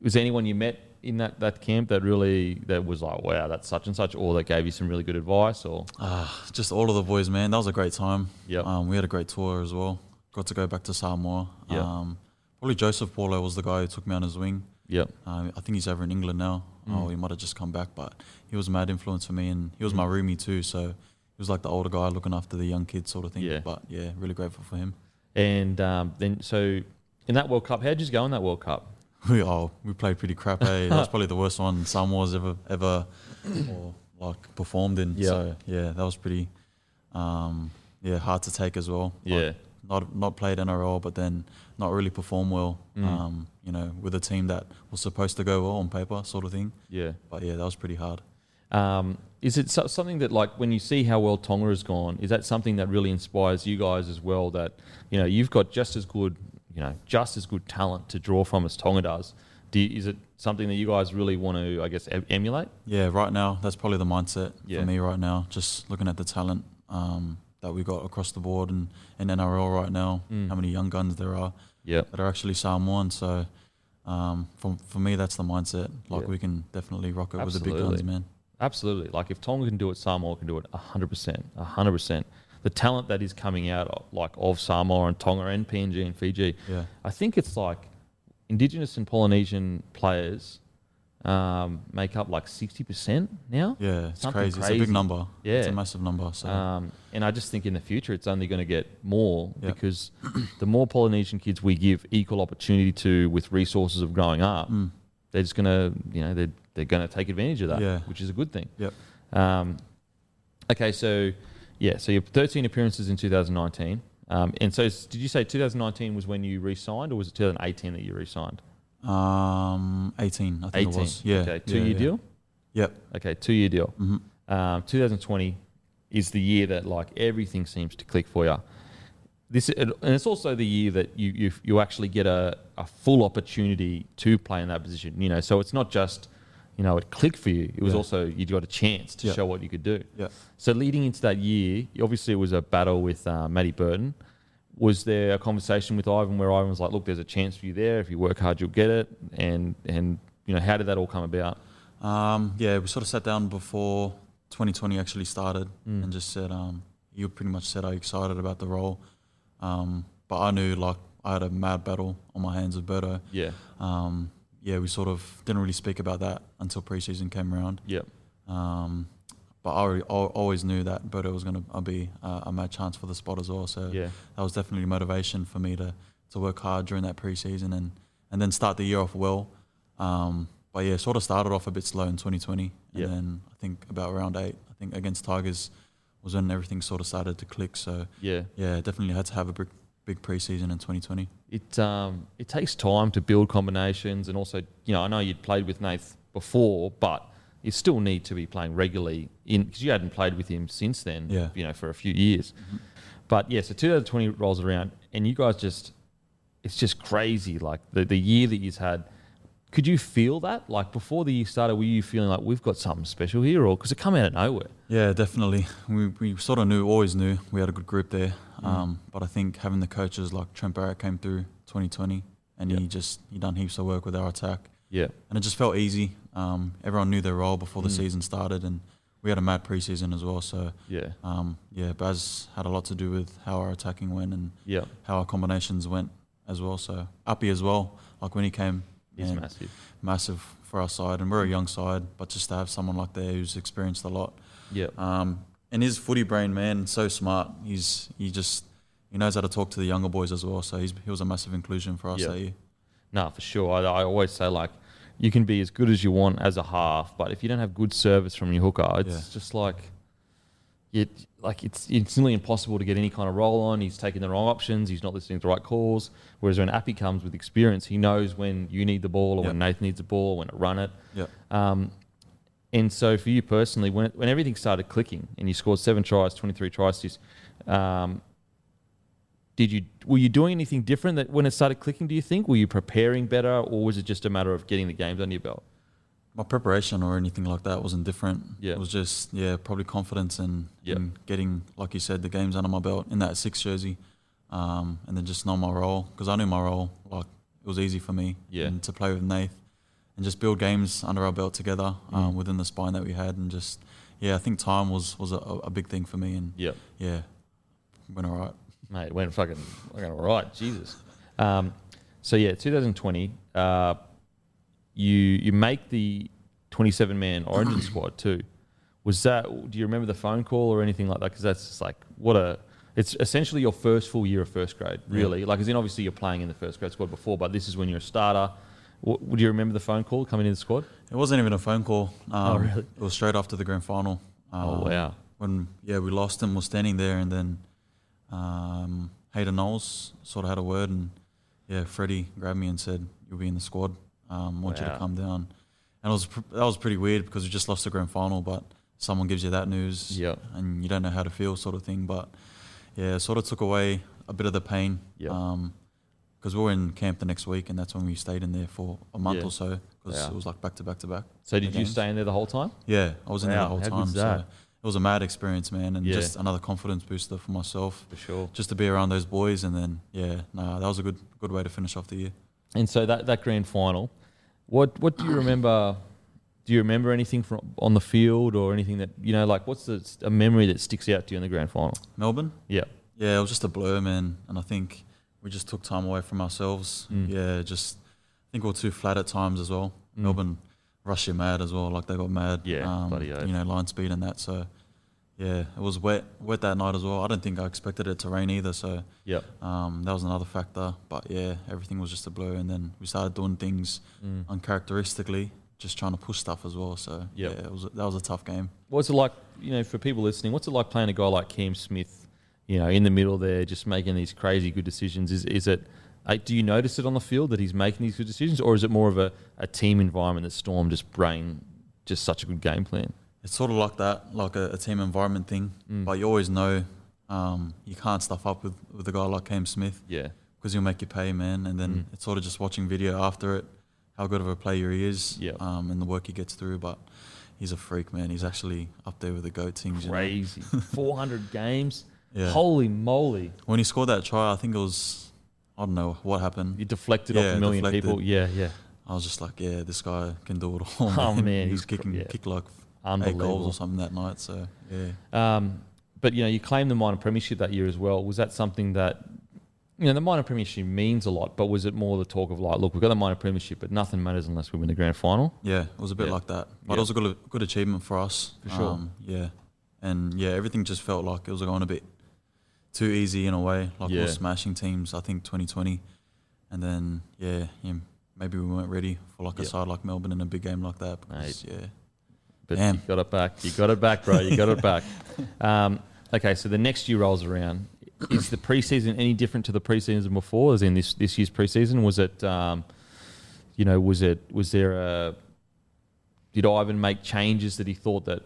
was there anyone you met in that, that camp that really that was like, wow, that's such and such, or that gave you some really good advice, or Uh, just all of the boys, man. That was a great time. Yep. Um, we had a great tour as well. Got to go back to Samoa. Yep. Um, probably Joseph Paulo was the guy who took me on his wing. yep, Uh, I think he's over in England now. Mm. Oh, he might have just come back, but he was a mad influence for me, and he was my Mm. roomie too. So he was like the older guy looking after the young kids, sort of thing. Yeah. But yeah, really grateful for him. and um, then so in that World Cup, how did you go in that World Cup? We oh, we played pretty crap. Hey, that was probably the worst one Samoa's ever ever or like performed in. Yeah. So yeah, that was pretty um, yeah hard to take as well. Like, Yeah, not not played NRL, but then not really perform well. Mm. Um, you know, with a team that was supposed to go well on paper, sort of thing. yeah. But yeah, that was pretty hard. Um, is it so- something that, like, when you see how well Tonga has gone, is that something that really inspires you guys as well? That you know you've got just as good, you know, just as good talent to draw from as Tonga does. Do you, is it something that you guys really want to, I guess, em- emulate? Yeah, right now that's probably the mindset Yeah. for me right now. Just looking at the talent um, that we got across the board and in NRL right now, Mm. how many young guns there are Yeah, that are actually Samoan. So um, for for me, that's the mindset. Like Yeah. we can definitely rock it with the big guns, man. absolutely. Like if Tonga can do it, Samoa can do it. hundred percent, hundred percent. The talent that is coming out, of, like of Samoa and Tonga and PNG and Fiji, Yeah, I think it's like Indigenous and Polynesian players um, make up like sixty percent now. yeah, it's Something crazy. It's a big number. Yeah. it's a massive number. So Um, and I just think in the future it's only going to get more Yep. because the more Polynesian kids we give equal opportunity to with resources of growing up, mm, they're just going to, you know, they're, they're going to take advantage of that, Yeah. which is a good thing. Yep. Um, okay, so yeah, so you have 13 appearances in 2019. Um, and so did you say 2019 was when you re-signed or was it 2018 that you re-signed? Um, eighteen, I think 18. it was. Yeah, Okay, yeah, two-year yeah. deal? Yep. Okay, two-year deal. hmm um, 2020 is the year that like everything seems to click for you. This and it's also the year that you you, you actually get a, a full opportunity to play in that position. You know, so it's not just you know it clicked for you. It was Yeah. also you got a chance to Yeah. show what you could do. Yeah. So leading into that year, obviously it was a battle with uh, Matty Burton. Was there a conversation with Ivan where Ivan was like, "Look, there's a chance for you there. If you work hard, you'll get it." And and you know, how did that all come about? Um, yeah, we sort of sat down before 2020 actually started Mm. and just said, um, you pretty much said, are you excited about the role? Um, but I knew like I had a mad battle on my hands with Berto. Yeah. Um, yeah, we sort of didn't really speak about that until preseason came around. Yep. But I already, always knew that Berto was going to be uh, a mad chance for the spot as well. So Yeah. that was definitely motivation for me to, to work hard during that preseason and, and then start the year off well. Um, but yeah, sort of started off a bit slow in 2020. And Yeah. then I think about round eight, I think against Tigers was when everything sort of started to click. So Yeah. yeah, definitely had to have a big, big preseason in 2020. it um, it takes time to build combinations, and also, you know, I know you'd played with Nath before, but you still need to be playing regularly in because you hadn't played with him since then. Yeah. you know, for a few years. But yeah, so 2020 rolls around, and you guys just, it's just crazy. Like the the year that you've had. Could you feel that? Like before the year started, were you feeling like we've got something special here, or because it come out of nowhere? Yeah, definitely. We, we sort of knew, always knew we had a good group there. Mm. Um, but I think having the coaches like Trent Barrett came through 2020 and Yeah. he just he done heaps of work with our attack. Yeah, and it just felt easy. Um, everyone knew their role before the Mm. season started, and we had a mad preseason as well. So yeah, um, yeah, Baz had a lot to do with how our attacking went and yeah. how our combinations went as well. So Uppy as well, like when he came, man, massive. massive for our side, and we're a young side, but just to have someone like that who's experienced a lot, Yeah, um, and his footy brain, man, so smart. He's he just he knows how to talk to the younger boys as well. So he's, he was a massive inclusion for us Yeah. that year. No, for sure. I, I always say like, you can be as good as you want as a half, but if you don't have good service from your hooker, it's Yeah. just like, it like it's it's nearly impossible to get any kind of roll on. He's taking the wrong options. He's not listening to the right calls. Whereas when Appy comes with experience, he knows when you need the ball or when Nathan needs the ball, when to run it. Yeah. Um, and so for you personally, when when everything started clicking and you scored seven tries, twenty three tries, just, um, did you were you doing anything different that when it started clicking? Do you think were you preparing better, or was it just a matter of getting the games under your belt? My preparation or anything like that wasn't different. Yeah. It was just yeah, probably confidence and, Yeah. and getting like you said the games under my belt in that six jersey, um, and then just know my role because I knew my role. Like it was easy for me. Yeah. And to play with Nath, and just build games under our belt together um, Mm. within the spine that we had, and just yeah, I think time was was a, a big thing for me, and Yep. yeah, went all right. Mate, it went fucking, fucking all right. Jesus. Um, so yeah, 2020, uh, you you make the 27 man Origin squad too. Was that? Do you remember the phone call or anything like that? Because that's just like what a. It's essentially your first full year of first grade, really. Like, as in, obviously you're playing in the first grade squad before, but this is when you're a starter. Would you remember the phone call coming in the squad? It wasn't even a phone call. Um, Oh, really? It was straight after the grand final. Oh, Um, wow. When yeah we lost and was standing there, and then um, Hayden Knowles sort of had a word, and yeah, Freddie grabbed me and said, "You'll be in the squad. Um, want you to come down." And it was pr- that was pretty weird because we just lost the grand final, but someone gives you that news, Yep. and you don't know how to feel, sort of thing. But yeah, sort of took away a bit of the pain. Yep. because we were in camp the next week, and that's when we stayed in there for a month Yeah. or so because Wow. it was like back to back to back. So did you games. stay in there the whole time? Yeah, I was in there the whole how time. So? It was a mad experience, man, and Yeah. just another confidence booster for myself, For sure. just to be around those boys. And then, yeah, nah, that was a good good way to finish off the year. And so that, that grand final, what what do you remember? Do you remember anything from on the field or anything that you know? Like, what's the, a memory that sticks out to you in the grand final? Melbourne, Yeah, yeah, it was just a blur, man, and I think we just took time away from ourselves. Mm. Yeah, just I think we were too flat at times as well. Mm. Melbourne you mad as well, like they got mad. Yeah, um, bloody oath. you know, line speed and that. So. Yeah, it was wet, wet that night as well. I don't think I expected it to rain either, so yeah, Um, that was another factor, but yeah, everything was just a blur. And then we started doing things mm. uncharacteristically, just trying to push stuff as well. So Yep. yeah, it was that was a tough game. What's it like? You know, for people listening, what's it like playing a guy like Cam Smith? You know, in the middle there, just making these crazy good decisions. Is is it? Uh, do you notice it on the field that he's making these good decisions, or is it more of a, a team environment that Storm just brain just such a good game plan? It's sort of like that, like a, a team environment thing. Mm. But you always know um, you can't stuff up with, with a guy like Cam Smith Yeah, because he'll make you pay, man. And then Mm. it's sort of just watching video after it, how good of a player he is, Yep. um, and the work he gets through. But he's a freak, man. He's actually up there with the goat things. you know? crazy. Four hundred games. Yeah. Holy moly! When he scored that try, I think it was I don't know what happened. You deflected Yeah, off a million deflected. people. Yeah, yeah. I was just like, yeah, this guy can do it all. Oh, man, he he's was cr- kicking, yeah. kicked like eight goals or something that night. So yeah, Um, but you know, you claimed the minor premiership that year as well. Was that something that you know the minor premiership means a lot? But was it more the talk of like, look, we've got the minor premiership, but nothing matters unless we win the grand final? yeah, it was a bit Yeah. like that. But Yeah. it was a good, good achievement for us. For sure. Um, yeah, and yeah, everything just felt like it was going a bit too easy in a way. Like we Yeah. were smashing teams. I think 2020, and then yeah, yeah maybe we weren't ready for like a side like Melbourne in a big game like that. Because, yeah, But Damn. you got it back. You got it back, bro. You got it back. Um, okay, so the next year rolls around. Is the preseason any different to the preseason before? As in this this year's preseason, was it? Um, you know, was it? Was there a? Did Ivan make changes that he thought that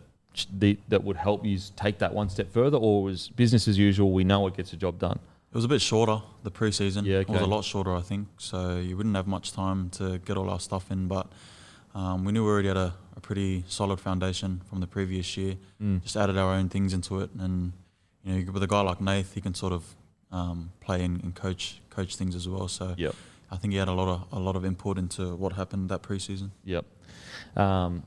the, that would help you take that one step further, or was business as usual? We know it gets the job done. It was a bit shorter the preseason. Yeah, It was a lot shorter, I think. So you wouldn't have much time to get all our stuff in. But um, we knew we already had a, a pretty solid foundation from the previous year. Mm. Just added our own things into it, and you know, with a guy like Nath, he can sort of um, play and, and coach coach things as well. So Yep. I think he had a lot of a lot of input into what happened that preseason. Yep. Um,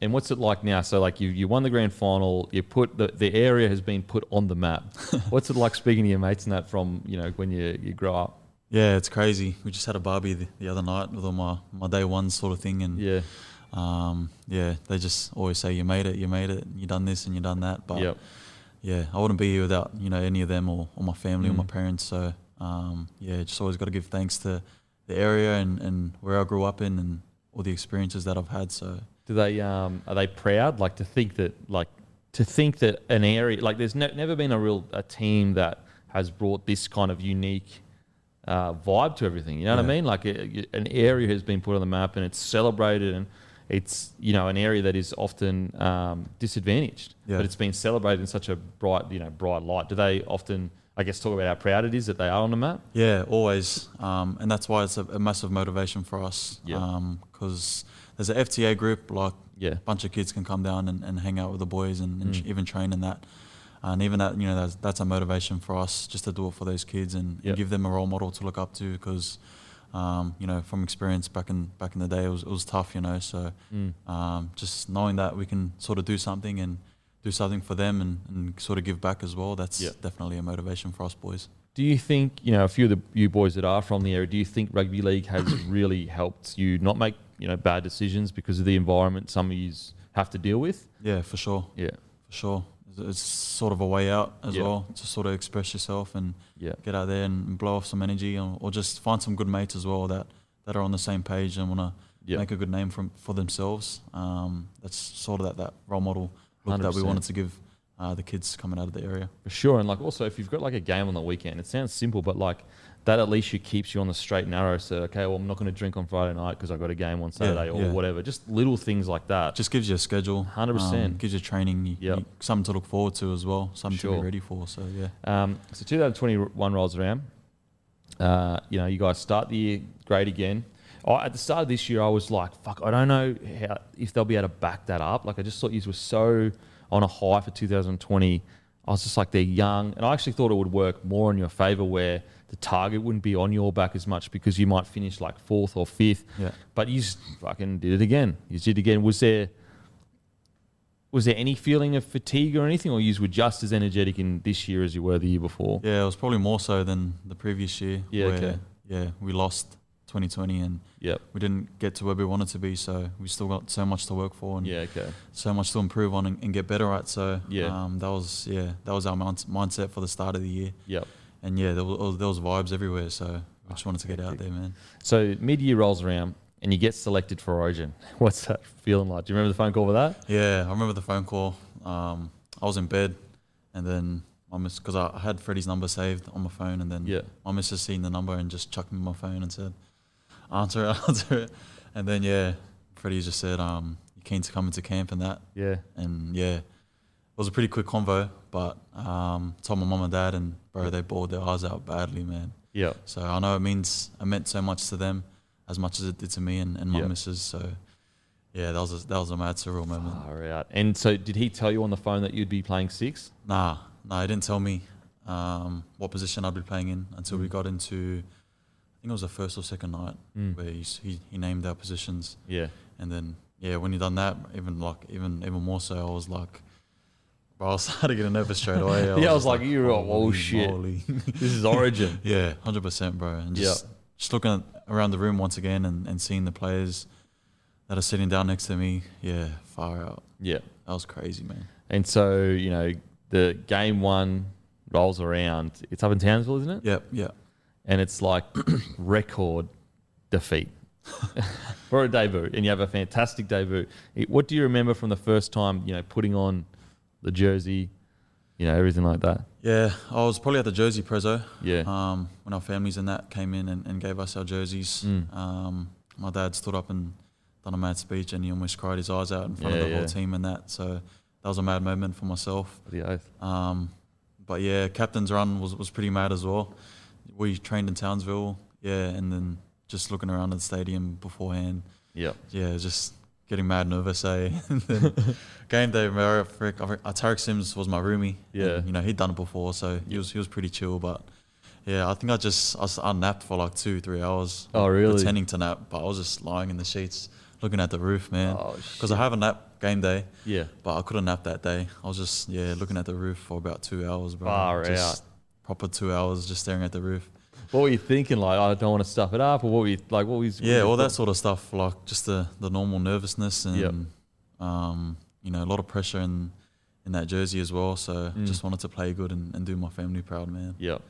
and what's it like now? So, like, you, you won the grand final. You put the, the area has been put on the map. what's it like speaking to your mates and that from you know when you, you grow up? Yeah, it's crazy. We just had a barbie the, the other night with all my, my day one sort of thing, and Yeah. um, yeah, they just always say you made it, you made it, you done this and you done that. But Yep. yeah, I wouldn't be here without you know any of them or, or my family or my Mm. parents. So um, yeah, just always got to give thanks to the area and, and where I grew up in and all the experiences that I've had. So Do they um, are they proud? Like to think that like to think that an area like there's ne- never been a real a team that has brought this kind of unique uh, vibe to everything. You know what I mean? Like a, an area has been put on the map and it's celebrated and it's you know an area that is often um, disadvantaged, Yeah. but it's been celebrated in such a bright you know bright light. Do they often I guess talk about how proud it is that they are on the map. Yeah, always, um, and that's why it's a, a massive motivation for us. Yeah. Because there's an FTA group, like Yeah. a bunch of kids can come down and, and hang out with the boys and, and Mm. even train in that. And even that, you know, that's, that's a motivation for us just to do it for those kids and, Yep. and give them a role model to look up to. Because, um, you know, from experience back in back in the day, it was it was tough, you know. So Mm. um, just knowing that we can sort of do something and do something for them and, and sort of give back as well, that's Yep. definitely a motivation for us boys. Do you think you know a few of the you boys that are from the area? Do you think rugby league has really helped you not make you know bad decisions because of the environment some of you have to deal with? Yeah, for sure. Yeah, for sure. It's- sort of a way out as Yeah. well to sort of express yourself and yeah, get out there and blow off some energy, or, or just find some good mates as well that, that are on the same page and want to yeah. make a good name from for themselves. Um, that's sort of that, that role model look that we wanted to give uh, the kids coming out of the area. For sure, and like also if you've got like a game on the weekend, it sounds simple, but like that at least you keeps you on the straight and narrow. So okay, well I'm not going to drink on Friday night because I've got a game on Saturday or yeah. whatever. Just little things like that. Just gives you a schedule, 100%. um, gives you training, you, Yep. you- something to look forward to as well, something to Sure. be ready for. So yeah, Um, so 2021 rolls around. Uh, you know, you guys start the year great again. I, at the start of this year, I was like, "Fuck, I don't know how, if they'll be able to back that up." Like, I just thought you were so on a high for 2020. I was just like, they're young, and I actually thought it would work more in your favor, where the target wouldn't be on your back as much because you might finish like fourth or fifth. yeah. But you just fucking did it again. You did it again. Was there was there any feeling of fatigue or anything, or you were just as energetic in this year as you were the year before? Yeah, it was probably more so than the previous year. Yeah, where, okay. Yeah, we lost 2020 and Yep. we didn't get to where we wanted to be. So we still got so much to work for and Yeah. Okay. so much to improve on and, and get better at. So Yeah. um, that was yeah that was our mind- mindset for the start of the year. Yep. And yeah, there was, there was vibes everywhere. So I just wanted to get out there, man. So mid year rolls around and you get selected for Origin. What's that feeling like? Do you remember the phone call for that? Yeah, I remember the phone call. Um, I was in bed, and then my miss because I I had Freddie's number saved on my phone, and then Yeah. my missus seen the number and just chucked me my phone and said, "Answer it, answer it." And then yeah, Freddie just said, um, "You keen to come into camp and that?" Yeah. And yeah, it was a pretty quick convo, but um, told my mum and dad, and bro, they bawled their eyes out badly, man. Yep. So I know it means it meant so much to them, as much as it did to me and, and my Yeah. missus. So yeah, that was a, that was a mad surreal moment. Far out. And so did he tell you on the phone that you'd be playing six? Nah, nah, he didn't tell me um, what position I'd be playing in until we Mm. got into, think it was the first or second night Mm. where he, he, he named our positions. Yeah. And then, yeah, when he done that, even like, even even more so, I was like, bro, I started getting nervous straight away. Yeah, I was like, you're a- oh, "Holy shit." moly." This is Origin. yeah, 100%, bro. And just, just looking at, around the room once again and, and seeing the players that are sitting down next to me, yeah, far out. yeah. That was crazy, man. And so, you know, the game one rolls around. It's up in Townsville, isn't it? Yep, yep. And it's like record defeat for a debut. And you have a fantastic debut. What do you remember from the first time, you know, putting on the jersey, you know, everything like that? Yeah, I was probably at the Jersey Prezzo. Yeah. um, when our families and that came in and, and gave us our jerseys. Mm. Um, my dad stood up and done a mad speech, and he almost cried his eyes out in front Yeah, of the yeah. whole team and that. So that was a mad moment for myself. The oath. Um, but yeah, captain's run was, was pretty mad as well. We trained in Townsville, yeah, and then just looking around at the stadium beforehand, Yep. yeah, just getting mad nervous, eh? and then game day, I think- Tariq Sims was my roomie. Yeah. and, you know he'd done it before, so he was he was pretty chill. But yeah, I think I just I, I napped for like two three hours. Oh, really? Pretending to nap, but I was just lying in the sheets, looking at the roof, man. Oh, Because I have a nap game day, Yeah. but I couldn't nap that day. I was just yeah looking at the roof for about two hours, bro. Far just Proper two hours just staring at the roof. What were you thinking? Like, I don't want to stuff it up, or what were you like? What was? Yeah, all that sort of stuff, like just the, the normal nervousness and Yep. um, you know, a lot of pressure in in that jersey as well. So Mm. just wanted to play good and, and do my family proud, man. Yep.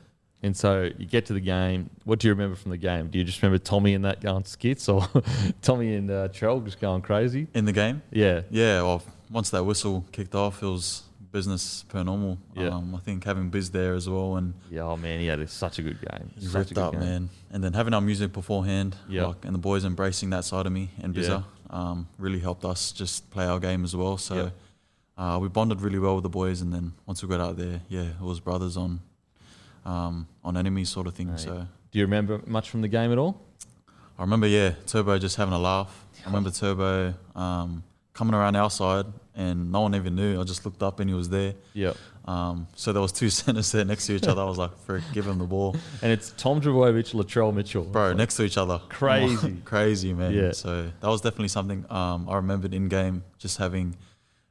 And so you get to the game. What do you remember from the game? Do you just remember Tommy and that going skits, or Tommy and uh, Trell just going crazy? In the game, Yeah. yeah. Well, once that whistle kicked off, it was business per normal. Yeah. Um, I think having Biz there as well and Yeah. Oh man, he had a, such a good game. he Such ripped up, game. man. And then having our music beforehand, Yeah. like, and the boys embracing that side of me and Yeah. Um, really helped us just play our game as well. So Yeah. uh, we bonded really well with the boys. And then once we got out there, yeah, it was brothers on um, on enemies, sort of thing. Right. So Do you remember much from the game at all? I remember, yeah, Turbo just having a laugh. I remember Turbo um, coming around our side, and no one even knew. I just looked up and he was there. Yep. Um, so there was two centers there next to each other. I was like, "Frick, give him the ball, And it's Tom Trbojevic, Latrell Mitchell. bro!" Next to each other, Crazy. crazy man. Yeah. So that was definitely something um, I remembered in game, just having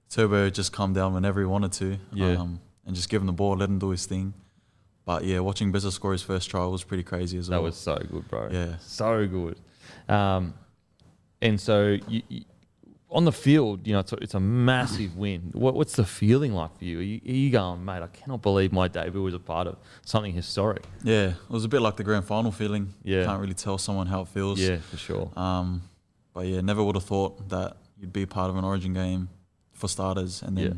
Turbo just come down whenever he wanted to, Yeah. um, and just give him the ball, let him do his thing. But yeah, watching Bizza score his first try was pretty crazy as well. That was so good, bro. Yeah. So good. Um, and so you, you, on the field, you know, it's a, it's a massive win. What, what's the feeling like for you? Are, you? are you going, mate, I cannot believe my debut was a part of something historic? yeah, it was a bit like the grand final feeling. Yeah. can't really tell someone how it feels. Yeah, for sure. Um, but yeah, never would have thought that you'd be part of an Origin game for starters, and then Yeah.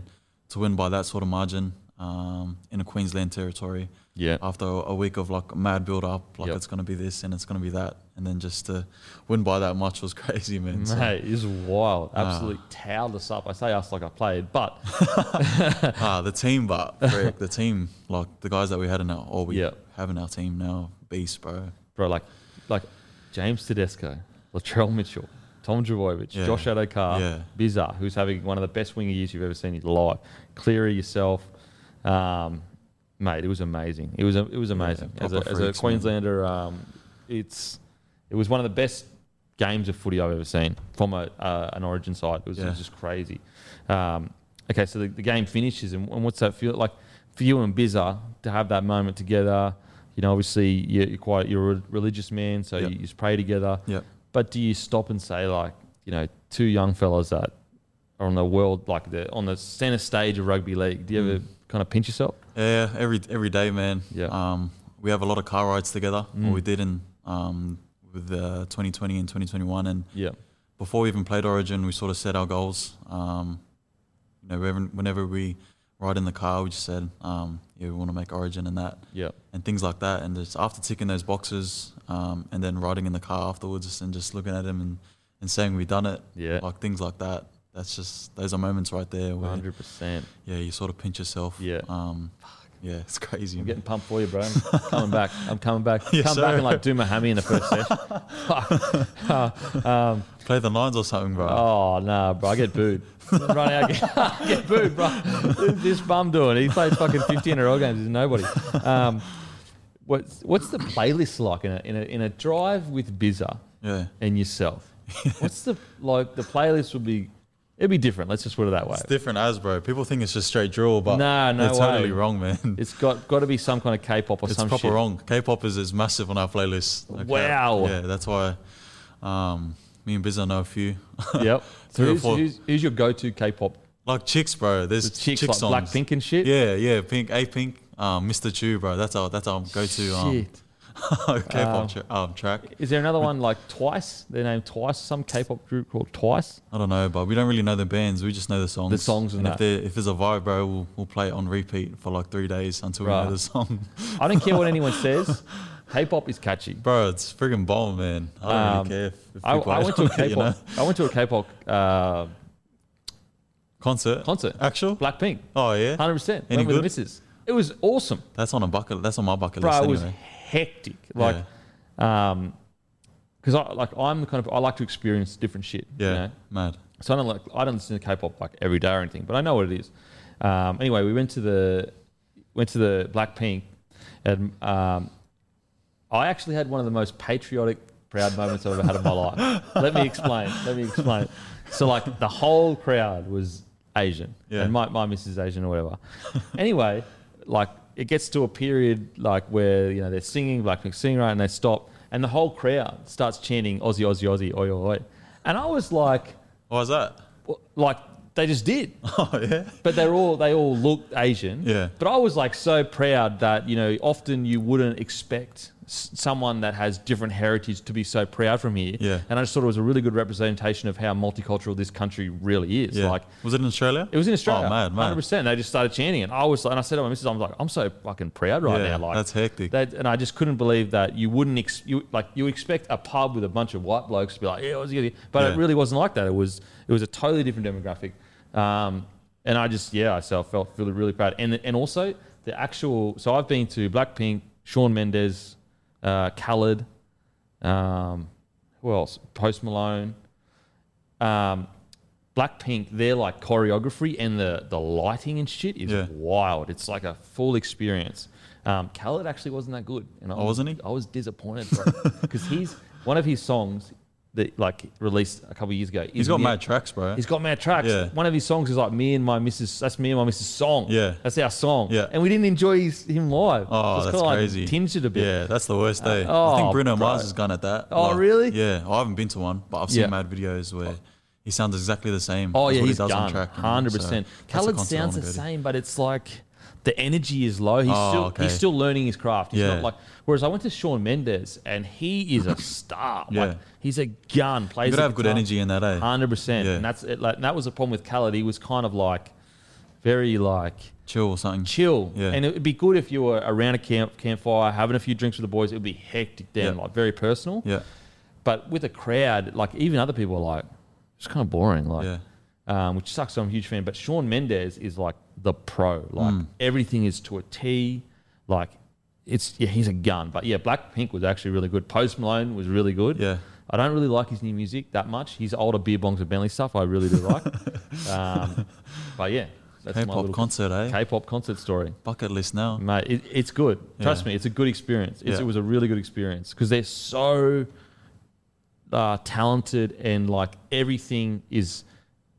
to win by that sort of margin um, in a Queensland territory Yeah. after a week of like mad build up, like Yep. it's going to be this and it's going to be that, and then just to win by that much was crazy, man. So, Mate, it's wild. Ah. Absolutely towed us up. I say us like I played, but ah, the team, but frick, the team, like the guys that we had in our, or we Yep. have in our team now, beast, bro. bro, like like James Tedesco, Latrell Mitchell, Tom Trbojevic, Yeah. Josh Addo-Carr, Yeah. Bizza, who's having one of the best winger years you've ever seen in your life. Cleary yourself, um, mate. It was amazing. It was it was amazing. as, a, proper as a. Queenslander, um, it's it was one of the best games of footy I've ever seen from a uh, an Origin side. It was, it was just crazy. Um, okay, so the, the game finishes, and, and what's that feel like for you and Bizza to have that moment together? You know, obviously you're, quite you're a religious man, so Yep. you just pray together. Yep. But do you stop and say like, you know, two young fellas that are on the world like the on the center stage of rugby league? Do you ever Mm. Kind of pinch yourself? Yeah, every every day, man. Yeah. Um, we have a lot of car rides together. Mm. Or we did in um, with uh, 2020 and 2021, and Yeah, before we even played Origin, we sort of set our goals. Um, you know, whenever, whenever we ride in the car, we just said, um, yeah, we want to make Origin and that, yeah, and things like that. And just after ticking those boxes, um, and then riding in the car afterwards, and just looking at him and, and saying we've done it, yeah. like things like that. That's just those are moments right there where Hundred percent. yeah, you sort of pinch yourself. Yeah. Um, yeah, it's crazy. I'm man. getting pumped for you, bro. I'm coming back. I'm coming back. Yes, come back and like do my hammy in the first session. um, Play the nines or something, bro. oh no, bro, I get booed. Run out, get, get booed, bro. This bum doing? He plays fucking 50 NRL games. He's nobody. Um, what's what's the playlist like in a in a, in a drive with Bizza Yeah. and yourself? What's the like? The playlist would be it'd be different. Let's just put it that way. It's different as, bro. People think it's just straight drill, but Nah, no they're totally wrong, man. It's got got to be some kind of K-pop or It's some proper shit. wrong. K-pop is, is massive on our playlist. Like, Wow. Yeah, that's why um, me and Bizza know a few. Yep. So Three or four. who's, who's your go-to K-pop? like chicks, bro. There's The chicks chick like. Blackpink and shit. Yeah, yeah. Pink, A Pink, um, Mr. Chu, bro. That's our that's our go-to um, Shit. K-pop Um, tra- um, track. Is there another one like Twice? They're named Twice. Some K-pop group called Twice. I don't know, but we don't really know the bands. We just know the songs. The songs and if that. there if there's a vibe, bro, we'll, we'll play it on repeat for like three days until we Right. know the song. I don't care what anyone says. K-pop is catchy. Bro, it's friggin' bomb, man. I don't Um, really care if, if I, I went to a you know? I went to a K-pop uh, concert. concert. Actual? Blackpink. Oh yeah, Hundred percent. Any Went with the good? missus. It was awesome, that's on a bucket. That's on my bucket bro. list It was anyway. Hectic. Like, um, because I like I'm the kind of I like to experience different shit. Yeah, You know? mad. So I don't like I don't listen to K-pop like every day or anything, but I know what it is. Um, anyway, we went to the went to the Blackpink, and um, I actually had one of the most patriotic, proud moments I've ever had in my life. Let me explain. Let me explain. So like the whole crowd was Asian, Yeah. and my my missus is Asian or whatever. anyway, like it gets to a period like where you know they're singing Blackpink singing right, and they stop, and the whole crowd starts chanting Aussie Aussie Aussie oi oi, oi. and I was like What was that? like they just did. Oh yeah. But they're all they all looked Asian. Yeah. But I was like so proud that you know often you wouldn't expect someone that has different heritage to be so proud from here. Yeah. And I just thought it was a really good representation of how multicultural this country really is. Yeah. Like was it in Australia? it was in Australia. Oh, mad, mad. 100%. They just started chanting, and I was, like, and I said to my missus, I'm like, I'm so fucking proud right Yeah, now. Like that's hectic. That, and I just couldn't believe that you wouldn't, ex- you like, you expect a pub with a bunch of white blokes to be like, yeah, Aussie, but it really wasn't like that. It was, it was a totally different demographic. Um, and I just, yeah, I felt really, really proud. And and also the actual. So I've been to Blackpink, Shawn Mendes, uh, Khalid, um, who else? Post Malone. Um, Blackpink, their like choreography and the the lighting and shit is Yeah. wild. It's like a full experience. Um, Khalid actually wasn't that good, and I Oh, was, wasn't he? I was disappointed because he's one of his songs that like released a couple of years ago. He's got mad tracks, bro. He's got mad tracks. Yeah. One of his songs is like me and my missus. That's me and my missus song. Yeah. that's our song. Yeah. and we didn't enjoy his, him live. Oh, It's that's crazy. Like, tinged it a bit. Yeah, that's the worst day. oh, I think oh, Bruno bro. Mars has gone at that. Oh, really? Yeah, I haven't been to one, but I've seen Yeah. mad videos where he sounds exactly the same. Oh as yeah, what he's he does done. on track. you know, Hundred so percent. Khalid sounds the same, but it's like the energy is low. He's Oh, still okay. he's still learning his craft. He's Yeah. not like whereas I went to Shawn Mendes and he is a star. Yeah. Like he's a gun. Plays You gotta have good energy in that, eh? Hundred percent. Yeah. And that's it, like and that was the problem with Khalid. He was kind of like very like Chill or something. chill. Yeah. And it would be good if you were around a camp campfire, having a few drinks with the boys. It would be hectic then, Yeah. like very personal. Yeah, But with a crowd, like even other people are like, it's kind of boring. Like, yeah, um, which sucks. I'm a huge fan. But Shawn Mendes is like the pro. Like Mm. everything is to a T. Like it's yeah, he's a gun. But yeah, Blackpink was actually really good. Post Malone was really good. yeah. I don't really like his new music that much. His older beer bongs and Bentley stuff I really do like. um, but yeah, that's my K-pop little concert, eh? K-pop concert story. Bucket list now. Mate, it, it's good. Trust Yeah. me, it's a good experience. It's, Yeah. It was a really good experience because they're so uh, talented and like everything is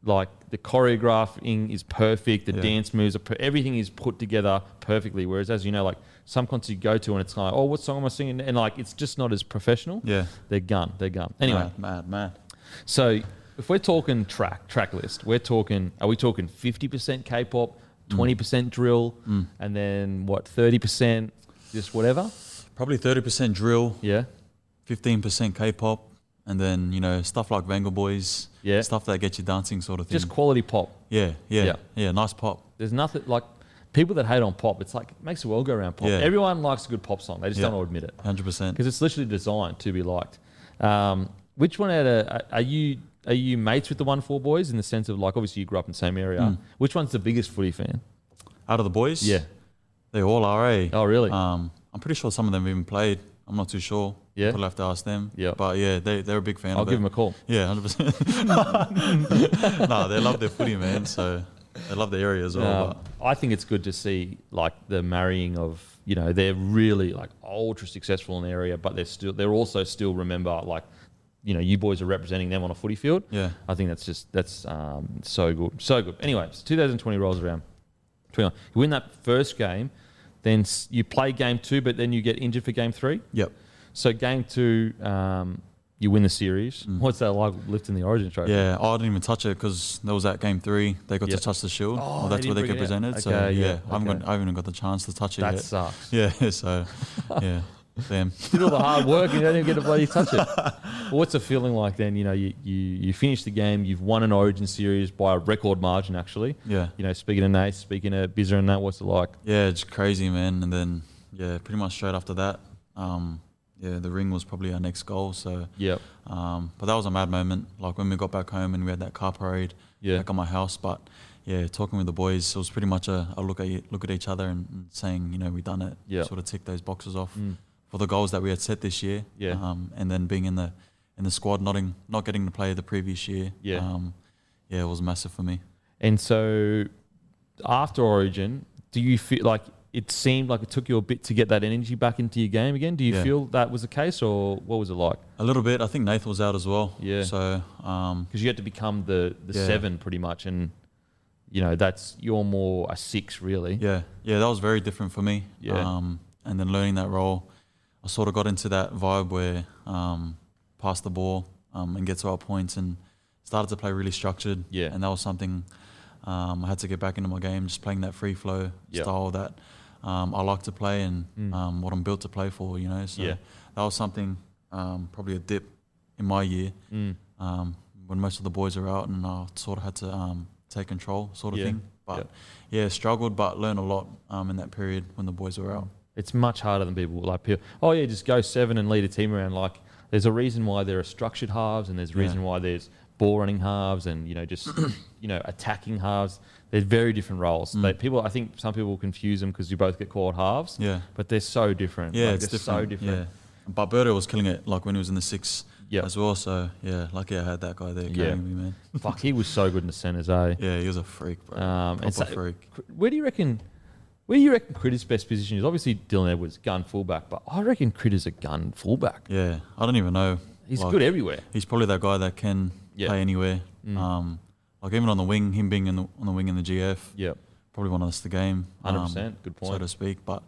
like the choreographing is perfect, the Yeah. dance moves are per- everything is put together perfectly. Whereas, as you know, like some concerts you go to and it's like, oh, what song am I singing? And like it's just not as professional. Yeah. They're gun. They're gun. Anyway, mad, mad, mad. so if we're talking track track list, we're talking are we talking fifty percent K-pop, mm. twenty percent drill, mm. and then what thirty percent just whatever? Probably thirty percent drill, Yeah, fifteen percent K-pop, and then you know stuff like Vengaboys. Yeah. stuff that gets you dancing, sort of thing. just quality pop. yeah, yeah, Yeah. yeah, Nice pop. There's nothing like people that hate on pop. It's like it makes the world go around. Pop. Yeah. Everyone likes a good pop song. They just Yeah. don't want to admit it Hundred percent. because it's literally designed to be liked. Um, which one out of are you? Are you mates with the OneFour boys in the sense of like obviously you grew up in the same area? Mm. Which one's the biggest footy fan? Out of the boys, Yeah. they all are. Eh? Oh really? Um, I'm pretty sure some of them even played. I'm not too sure. Yeah. I'll have to ask them. Yeah. but yeah, they they're a big fan. I'll of give it. them a call. Yeah, hundred percent. No, they love their footy, man. So they love the area as well. Um, I think it's good to see like the marrying of you know they're really like ultra successful in the area, but they're still they're also still remember like you know you boys are representing them on a footy field. yeah, I think that's just that's um, so good, so good. Anyway, so 2020 rolls around. 21. You win that first game, then you play game two, but then you get injured for game three. yep. So game two, um, you win the series. What's that like lifting the Origin trophy? Mm. Yeah, I didn't even touch it because that was that game three. They got Yeah. to touch the shield. Oh, well, that's where they get bring it out. presented. So Okay, yeah, yeah, I haven't got, I haven't even got the chance to touch it that yet. sucks. Yeah, so yeah, damn. did all the hard work and you don't even get to bloody touch it. Well, what's the feeling like then? You know, you, you, you finish the game, you've won an Origin series by a record margin, actually. Yeah, You know, speaking of Nace, speaking of Bizza and that, what's it like? yeah, it's crazy, man. And then yeah, pretty much straight after that, um, yeah, the ring was probably our next goal. So, Yep. um, but that was a mad moment. Like when we got back home and we had that car parade Yeah. back at my house. But yeah, talking with the boys, it was pretty much a, a look at look at each other and, and saying, you know, we've done it. Yeah. Sort of tick those boxes off Mm. For the goals that we had set this year. Yeah. Um, and then being in the in the squad, not in, not getting to play the previous year. Yeah. Um, yeah, it was massive for me. And so after Origin, do you feel like it seemed like it took you a bit to get that energy back into your game again? Do you Yeah. feel that was the case or what was it like? A little bit. I think Nathan was out as well. Yeah. So um, Because you had to become the, the Yeah. seven pretty much. And, you know, that's, you're more a six really. yeah, yeah, that was very different for me. Yeah. Um, and then learning that role, I sort of got into that vibe where um, pass the ball um, and get to our points and started to play really structured. Yeah. And that was something um, I had to get back into my game, just playing that free flow Yeah. style that um, I like to play and Mm. um, what I'm built to play for. You know. So Yeah. that was something um, probably a dip in my year. Mm. um, when most of the boys are out and I sort of had to um, take control sort of Yeah. thing. But yeah. struggled but learned a lot um, in that period when the boys were out. It's much harder than people like people. Oh yeah, just go seven and lead a team around. Like There's a reason why there are structured halves, and there's a Yeah. reason why there's ball running halves, and you know just you know attacking halves. They're very different roles. Mm. They, people, I think some people confuse them because you both get called halves, Yeah. but they're so different. Yeah, Like, it's they're different. so different. Yeah. But Berto was killing it like when he was in the six Yep. as well. So yeah, lucky I had that guy there Yeah. me, man. Fuck, he was so good in the centres, eh? Yeah, he was a freak, bro. Um, Proper so- freak. Where do you reckon? Where do you reckon Critter's best position is? Obviously, Dylan Edwards, gun fullback, but I reckon Critter's a gun fullback. Yeah, I don't even know. He's like, good everywhere. He's probably that guy that can Yeah. play anywhere. Mm. Um, like even on the wing, him being in the, on the wing in the GF, Yeah, probably won us the game. hundred um, percent. Good so to speak. But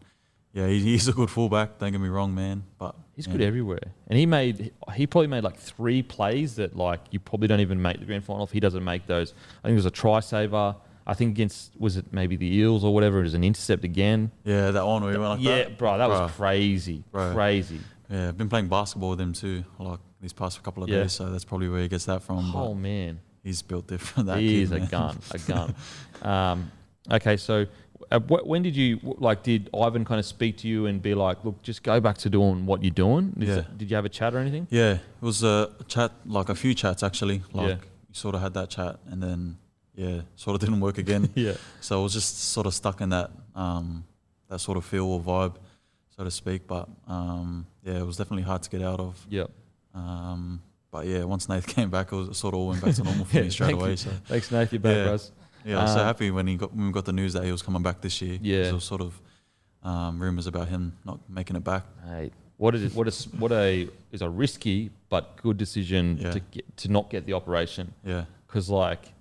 yeah, he, he's a good fullback. Don't get me wrong, man. But He's yeah. good everywhere, and he made he probably made like three plays that like you probably don't even make the grand final if he doesn't make those. I think it was a try saver. I think against was it maybe the Eels or whatever. It was an intercept again. Yeah, that one where he went like yeah, that. Yeah, bro, that Bro. was crazy, Bro. crazy. Yeah, I've been playing basketball with him too, like these past couple of Yeah. days. So that's probably where he gets that from. Oh man, he's built different. That he kid, is a gun, a gun. um, okay, so uh, wh- when did you like? Did Ivan kind of speak to you and be like, "Look, just go back to doing what you're doing"? Is Yeah. it- did you have a chat or anything? Yeah, it was a chat, like a few chats actually. Like Yeah. you sort of had that chat, and then yeah, sort of didn't work again. Yeah, so I was just sort of stuck in that um, that sort of feel or vibe, so to speak. But um, yeah, it was definitely hard to get out of. yeah. Um, but yeah, once Nath came back, it, was, it sort of all went back to normal for Yeah, me straight away. you. So Thanks, Nath. You're back, Yeah. bros. yeah, I was so Um, happy when he got when we got the news that he was coming back this year. Yeah. there was sort of um, rumors about him not making it back. Hey, what is what is what a is a risky but good decision Yeah. to get to not get the operation Yeah, because like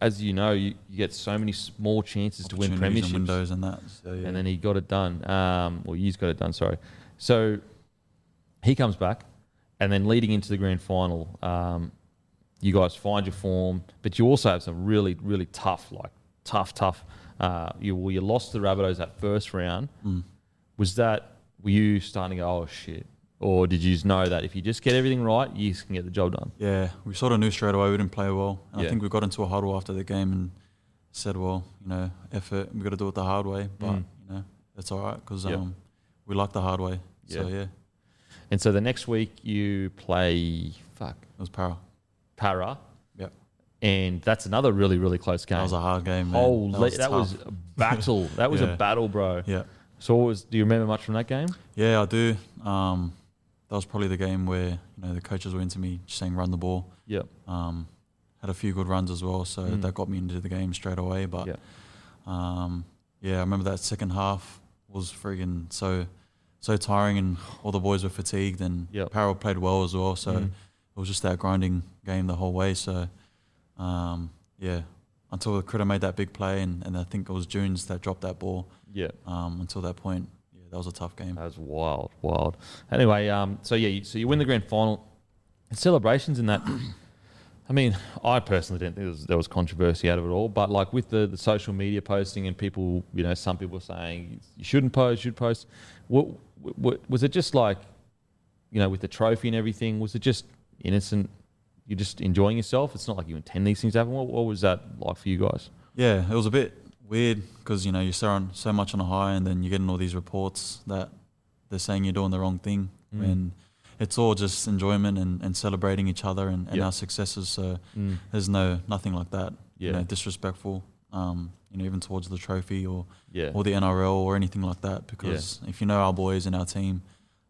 as you know you, you get so many small chances to win premierships and windows and that. So, yeah. and then he got it done um well he's got it done sorry so he comes back and then leading into the grand final um you guys find your form but you also have some really really tough like tough tough uh you well, you lost the Rabbitohs that first round Mm. was that were you starting to go oh shit or did you just know that if you just get everything right you can get the job done Yeah, we sort of knew straight away we didn't play well. And Yeah. I think we got into a huddle after the game and said, well, you know, effort, we got to do it the hard way. But, Mm. you know, that's all right because Yeah. um, we like the hard way. So, Yeah. yeah, and so the next week you play fuck It was Parra. Parra Yep. and that's another really really close game That was a hard game, man. Holy, that was, tough. a battle. That was a battle, bro. Yeah. So, was? Do you remember much from that game? Yeah, I do. Um, that was probably the game where, you know, the coaches were into me saying run the ball. Yep. Um, had a few good runs as well, so Mm. that got me into the game straight away. But Yeah. um, yeah, I remember that second half was friggin' so so tiring, and all the boys were fatigued, and Yep. Parrell played well as well. So Mm. it was just that grinding game the whole way. So um, yeah, until the critter made that big play, and, and I think it was Junes that dropped that ball. Yeah. Um, until that point, yeah, that was a tough game. That was wild, wild. Anyway, um, so yeah, you, so you win the grand final. And celebrations in that. I mean, I personally didn't think there was, there was controversy out of it all, but like with the, the social media posting and people, you know, some people saying you shouldn't post, you should post. What, what was it just like, you know, with the trophy and everything? Was it just innocent? You're just enjoying yourself. It's not like you intend these things to happen. What, what was that like for you guys? Yeah, it was a bit weird because you know you're so on so much on a high, and then you're getting all these reports that they're saying you're doing the wrong thing, Mm. and it's all just enjoyment and, and celebrating each other and, and Yeah. our successes. So Mm. there's no nothing like that. Yeah. You know, disrespectful. Um, you know, even towards the trophy or Yeah. or the NRL or anything like that. Because if you know our boys and our team,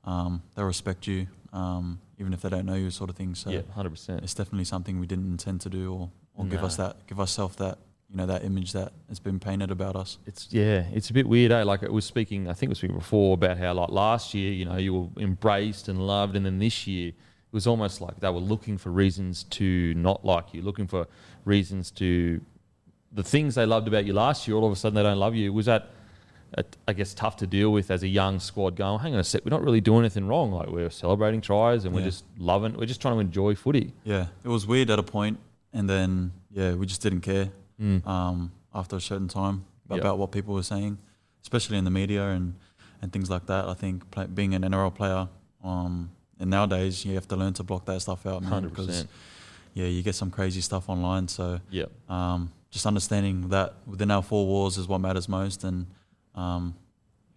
um, they'll respect you, um, even if they don't know you, sort of thing. So yeah, hundred percent. it's definitely something we didn't intend to do or, or give us that give ourselves that you know that image that has been painted about us. It's yeah, it's a bit weird, eh? Like it was speaking, I think it was speaking before about how like last year, you know, you were embraced and loved, and then this year it was almost like they were looking for reasons to not like you, looking for reasons to the things they loved about you last year. All of a sudden, they don't love you. Was that, uh, I guess, tough to deal with as a young squad? Going, hang on a sec, we're not really doing anything wrong. Like we're celebrating tries and we're Yeah. just loving, we're just trying to enjoy footy. Yeah, it was weird at a point, and then yeah, we just didn't care Mm. um, after a certain time about what people were saying, especially in the media and and things like that. I think play, being an NRL player, um, and nowadays you have to learn to block that stuff out, man, because yeah, you get some crazy stuff online. So Yeah. um, just understanding that within our four walls is what matters most, and um,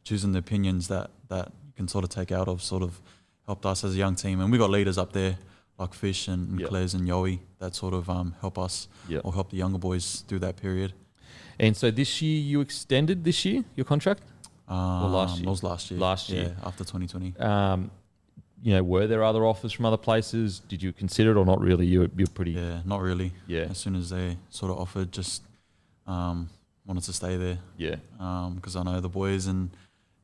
choosing the opinions that that you can sort of take out of sort of helped us as a young team, and we got leaders up there like Fish and, and Yep. Claes and Yowie that sort of um, help us Yep. or help the younger boys through that period. And so this year you extended this year your contract. Um, last It was last year. Last year. yeah, after 2020. Um, you know, were there other offers from other places? Did you consider it or not really? You you're pretty Yeah, not really. yeah As soon as they sort of offered, just um, wanted to stay there yeah because I know the boys and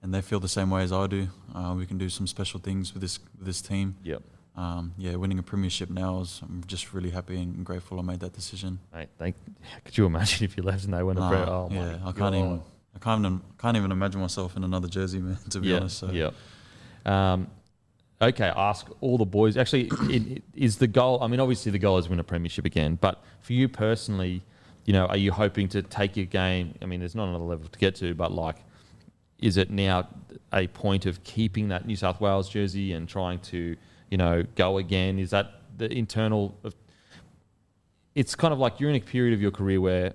and they feel the same way as I do. Uh, we can do some special things with this with this team. yep. Um, yeah, winning a premiership now is I'm just really happy and grateful I made that decision. Mate, thank. Could you imagine if you left and they went Nah, to Brent? Oh my yeah, I can't even I can't even can't even imagine myself in another jersey, man. To be yeah, honest, so yeah. Um, okay, ask all the boys. Actually, it, it, is the goal? I mean, obviously the goal is win a premiership again. But for you personally, you know, are you hoping to take your game? I mean, there's not another level to get to, but like, is it now a point of keeping that New South Wales jersey and trying to, you know, go again? Is that the internal? Of, it's kind of like you're in a period of your career where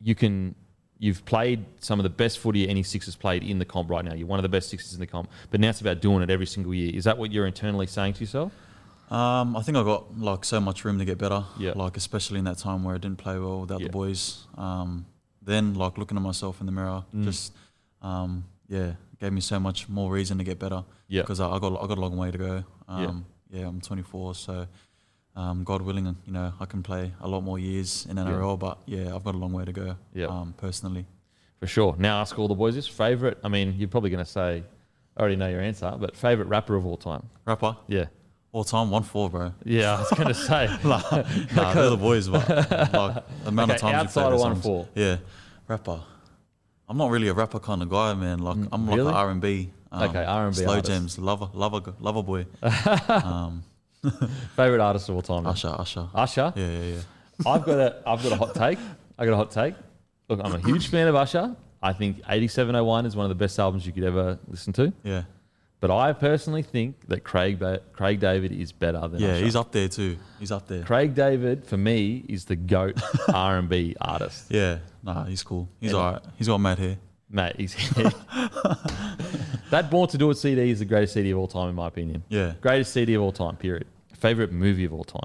you can you've played some of the best footy any six has played in the comp right now. You're one of the best sixes in the comp, but now it's about doing it every single year. Is that what you're internally saying to yourself? Um, I think I've got like so much room to get better. Yeah. Like especially in that time where I didn't play well without Yeah. the boys. Um, then like looking at myself in the mirror, Mm. just um, yeah, gave me so much more reason to get better. Yeah. Because I, I got I got a long way to go. Yeah. Um, yeah. I'm 24, so um, God willing, you know, I can play a lot more years in NRL. But yeah, I've got a long way to go. Yeah. Um, personally. For sure. Now ask all the boys this favorite. I mean, you're probably going to say, I already know your answer, but favorite rapper of all time. Rapper Yeah. all time OneFour, bro. Yeah, I was to say. nah, nah, they're the boys, but like the amount Okay, of times outside of OneFour. Yeah, rapper. I'm not really a rapper kind of guy, man. Like I'm like really? an R and B. Okay, R&B Slow artist. jams, lover, lover, lover boy. um, favorite artist of all time. then? Usher, Usher. Usher. Yeah, yeah, yeah. I've got a I've got a hot take. I got a hot take. Look, I'm a huge fan of Usher. I think 8701 is one of the best albums you could ever listen to. Yeah, But I personally think that Craig ba- Craig David is better than yeah. Usher. He's up there too. He's up there. Craig David for me is the goat R&B artist. Yeah, nah, he's cool. He's Yeah. alright. He's got mad hair. Mate, he's that Born to Do It CD is the greatest CD of all time in my opinion. Yeah. Greatest CD of all time. Period. Favorite movie of all time.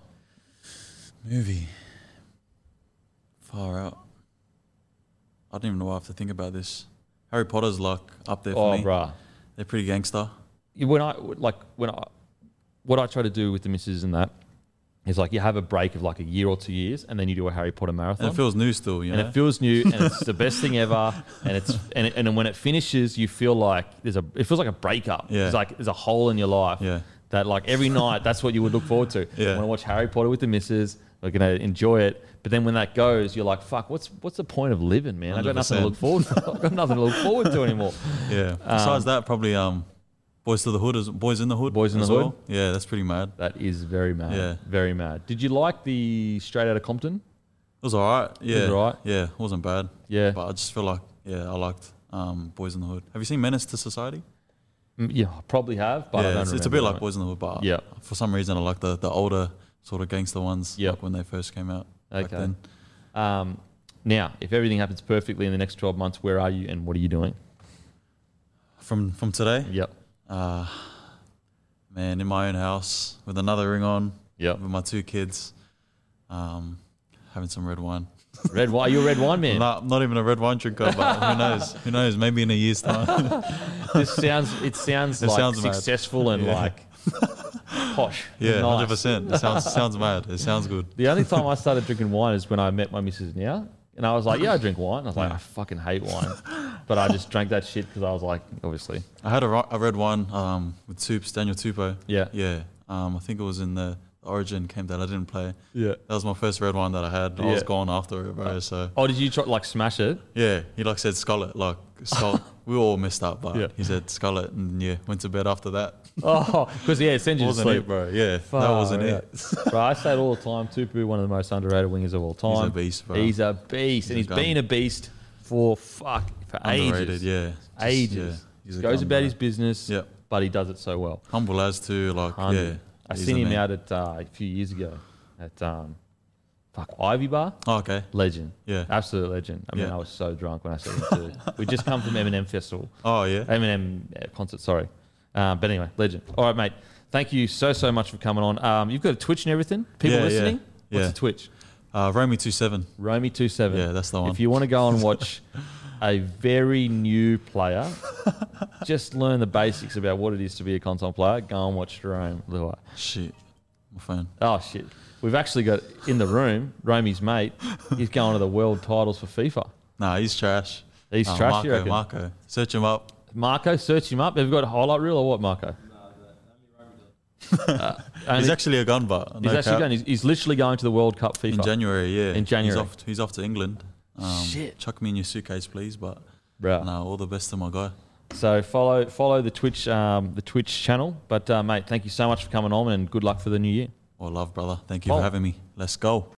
Movie. Far out. I don't even know why I have to think about this. Harry Potter's like up there for Oh, me. bruh. They're pretty gangster. When I like when I what I try to do with the missus and that is like you have a break of like a year or two years and then you do a Harry Potter marathon. And it feels new still, you and it feels new and it's the best thing ever and it's and, it, and when it finishes you feel like there's a it feels like a breakup Yeah. it's like there's a hole in your life Yeah. that like every night that's what you would look forward to Yeah. want to watch Harry Potter with the missus we're gonna enjoy it but then when that goes you're like fuck what's what's the point of living man i have got nothing to look forward to I've got nothing to look forward to anymore Yeah. Besides that, probably um, Boys to the Hood, is Boys in the Hood. Boys in the as Hood? well. Yeah, that's pretty mad. that is very mad Yeah. very mad did you like the Straight Outta Compton It was alright. Yeah. alright? Yeah, it wasn't bad. yeah But I just feel like, yeah, I liked um, Boys in the Hood. Have you seen Menace to Society? Mm, yeah I probably have but I yeah, don't it's, it's a remember bit like that. Boys in the Hood, but Yeah. for some reason I like the, the older sort of gangster ones Yep. like when they first came out. back Okay. then. Um, now, if everything happens perfectly in the next 12 months, where are you and what are you doing? From from today, Yep. Uh, man, in my own house with another ring on, Yep. with my two kids, um, having some red wine. Red wine. You're a red wine man. Not, not even a red wine drinker, but who knows? Who knows? Maybe in a year's time. this sounds. It sounds It like sounds mad. successful and Yeah. like posh. yeah, nice. hundred percent. It sounds sounds mad. It sounds good. The only time I started drinking wine is when I met my missus now. And I was like, yeah, I drink wine. I was like, I fucking hate wine. But I just drank that shit because I was like, obviously. I had a, ro- a red wine um, with Toops, Daniel Tupou. Yeah. Yeah. Um, I think it was in the Origin came that I didn't play. Yeah. That was my first red wine that I had. I was Yeah. gone after it, bro. So Oh, did you try like smash it? yeah, he like said it, like skull. we were all messed up, but Yeah. he said it, and yeah, went to bed after that. Oh, because yeah, it sends you to sleep. it, bro? Yeah, Far that wasn't out. it. bro, I say it all the time. Tupou, one of the most underrated wingers of all time. He's a beast, bro. He's a beast, and He's he's gun. been a beast for fuck for Underrated, ages. yeah. Just- ages. yeah, he's Goes gun, about bro. his business, Yep. but he does it so well. Humble as too, like yeah. I he's seen the him man. out at uh, a few years ago at um, fuck Ivy Bar. Oh, okay. Legend, Yeah. absolute legend. I mean, Yeah. I was so drunk when I saw him too. we just come from Eminem festival. Oh yeah. Eminem uh, concert, sorry. Um, but anyway, legend. All right, mate. thank you so so much for coming on. Um, you've got a Twitch and everything. People Yeah, yeah, listening. What's yeah. the Twitch? Uh, Romy two seven. Romy two seven. Yeah, that's the one. If you want to go and watch a very new player, just learn the basics about what it is to be a console player. Go and watch Jarome Luai. Shit, my phone. Oh shit! We've actually got in the room Romy's mate. He's going to the world titles for FIFA. Nah, he's trash. He's trash. Marco, you reckon? Marco, search him up. Marco, search him up. Have you got a highlight reel or what, Marco? Uh, He's actually a gun butt. he's actually cap. going. He's, he's literally going to the World Cup FIFA in January. Yeah, In January. He's off. He's off to England. Um, Shit. Chuck me in your suitcase, please. But Bruh. no, all the best to my guy. So follow follow the Twitch um, the Twitch channel. But uh, mate, thank you so much for coming on and good luck for the new year. Well, love, brother. Thank you Oh. for having me. Let's go.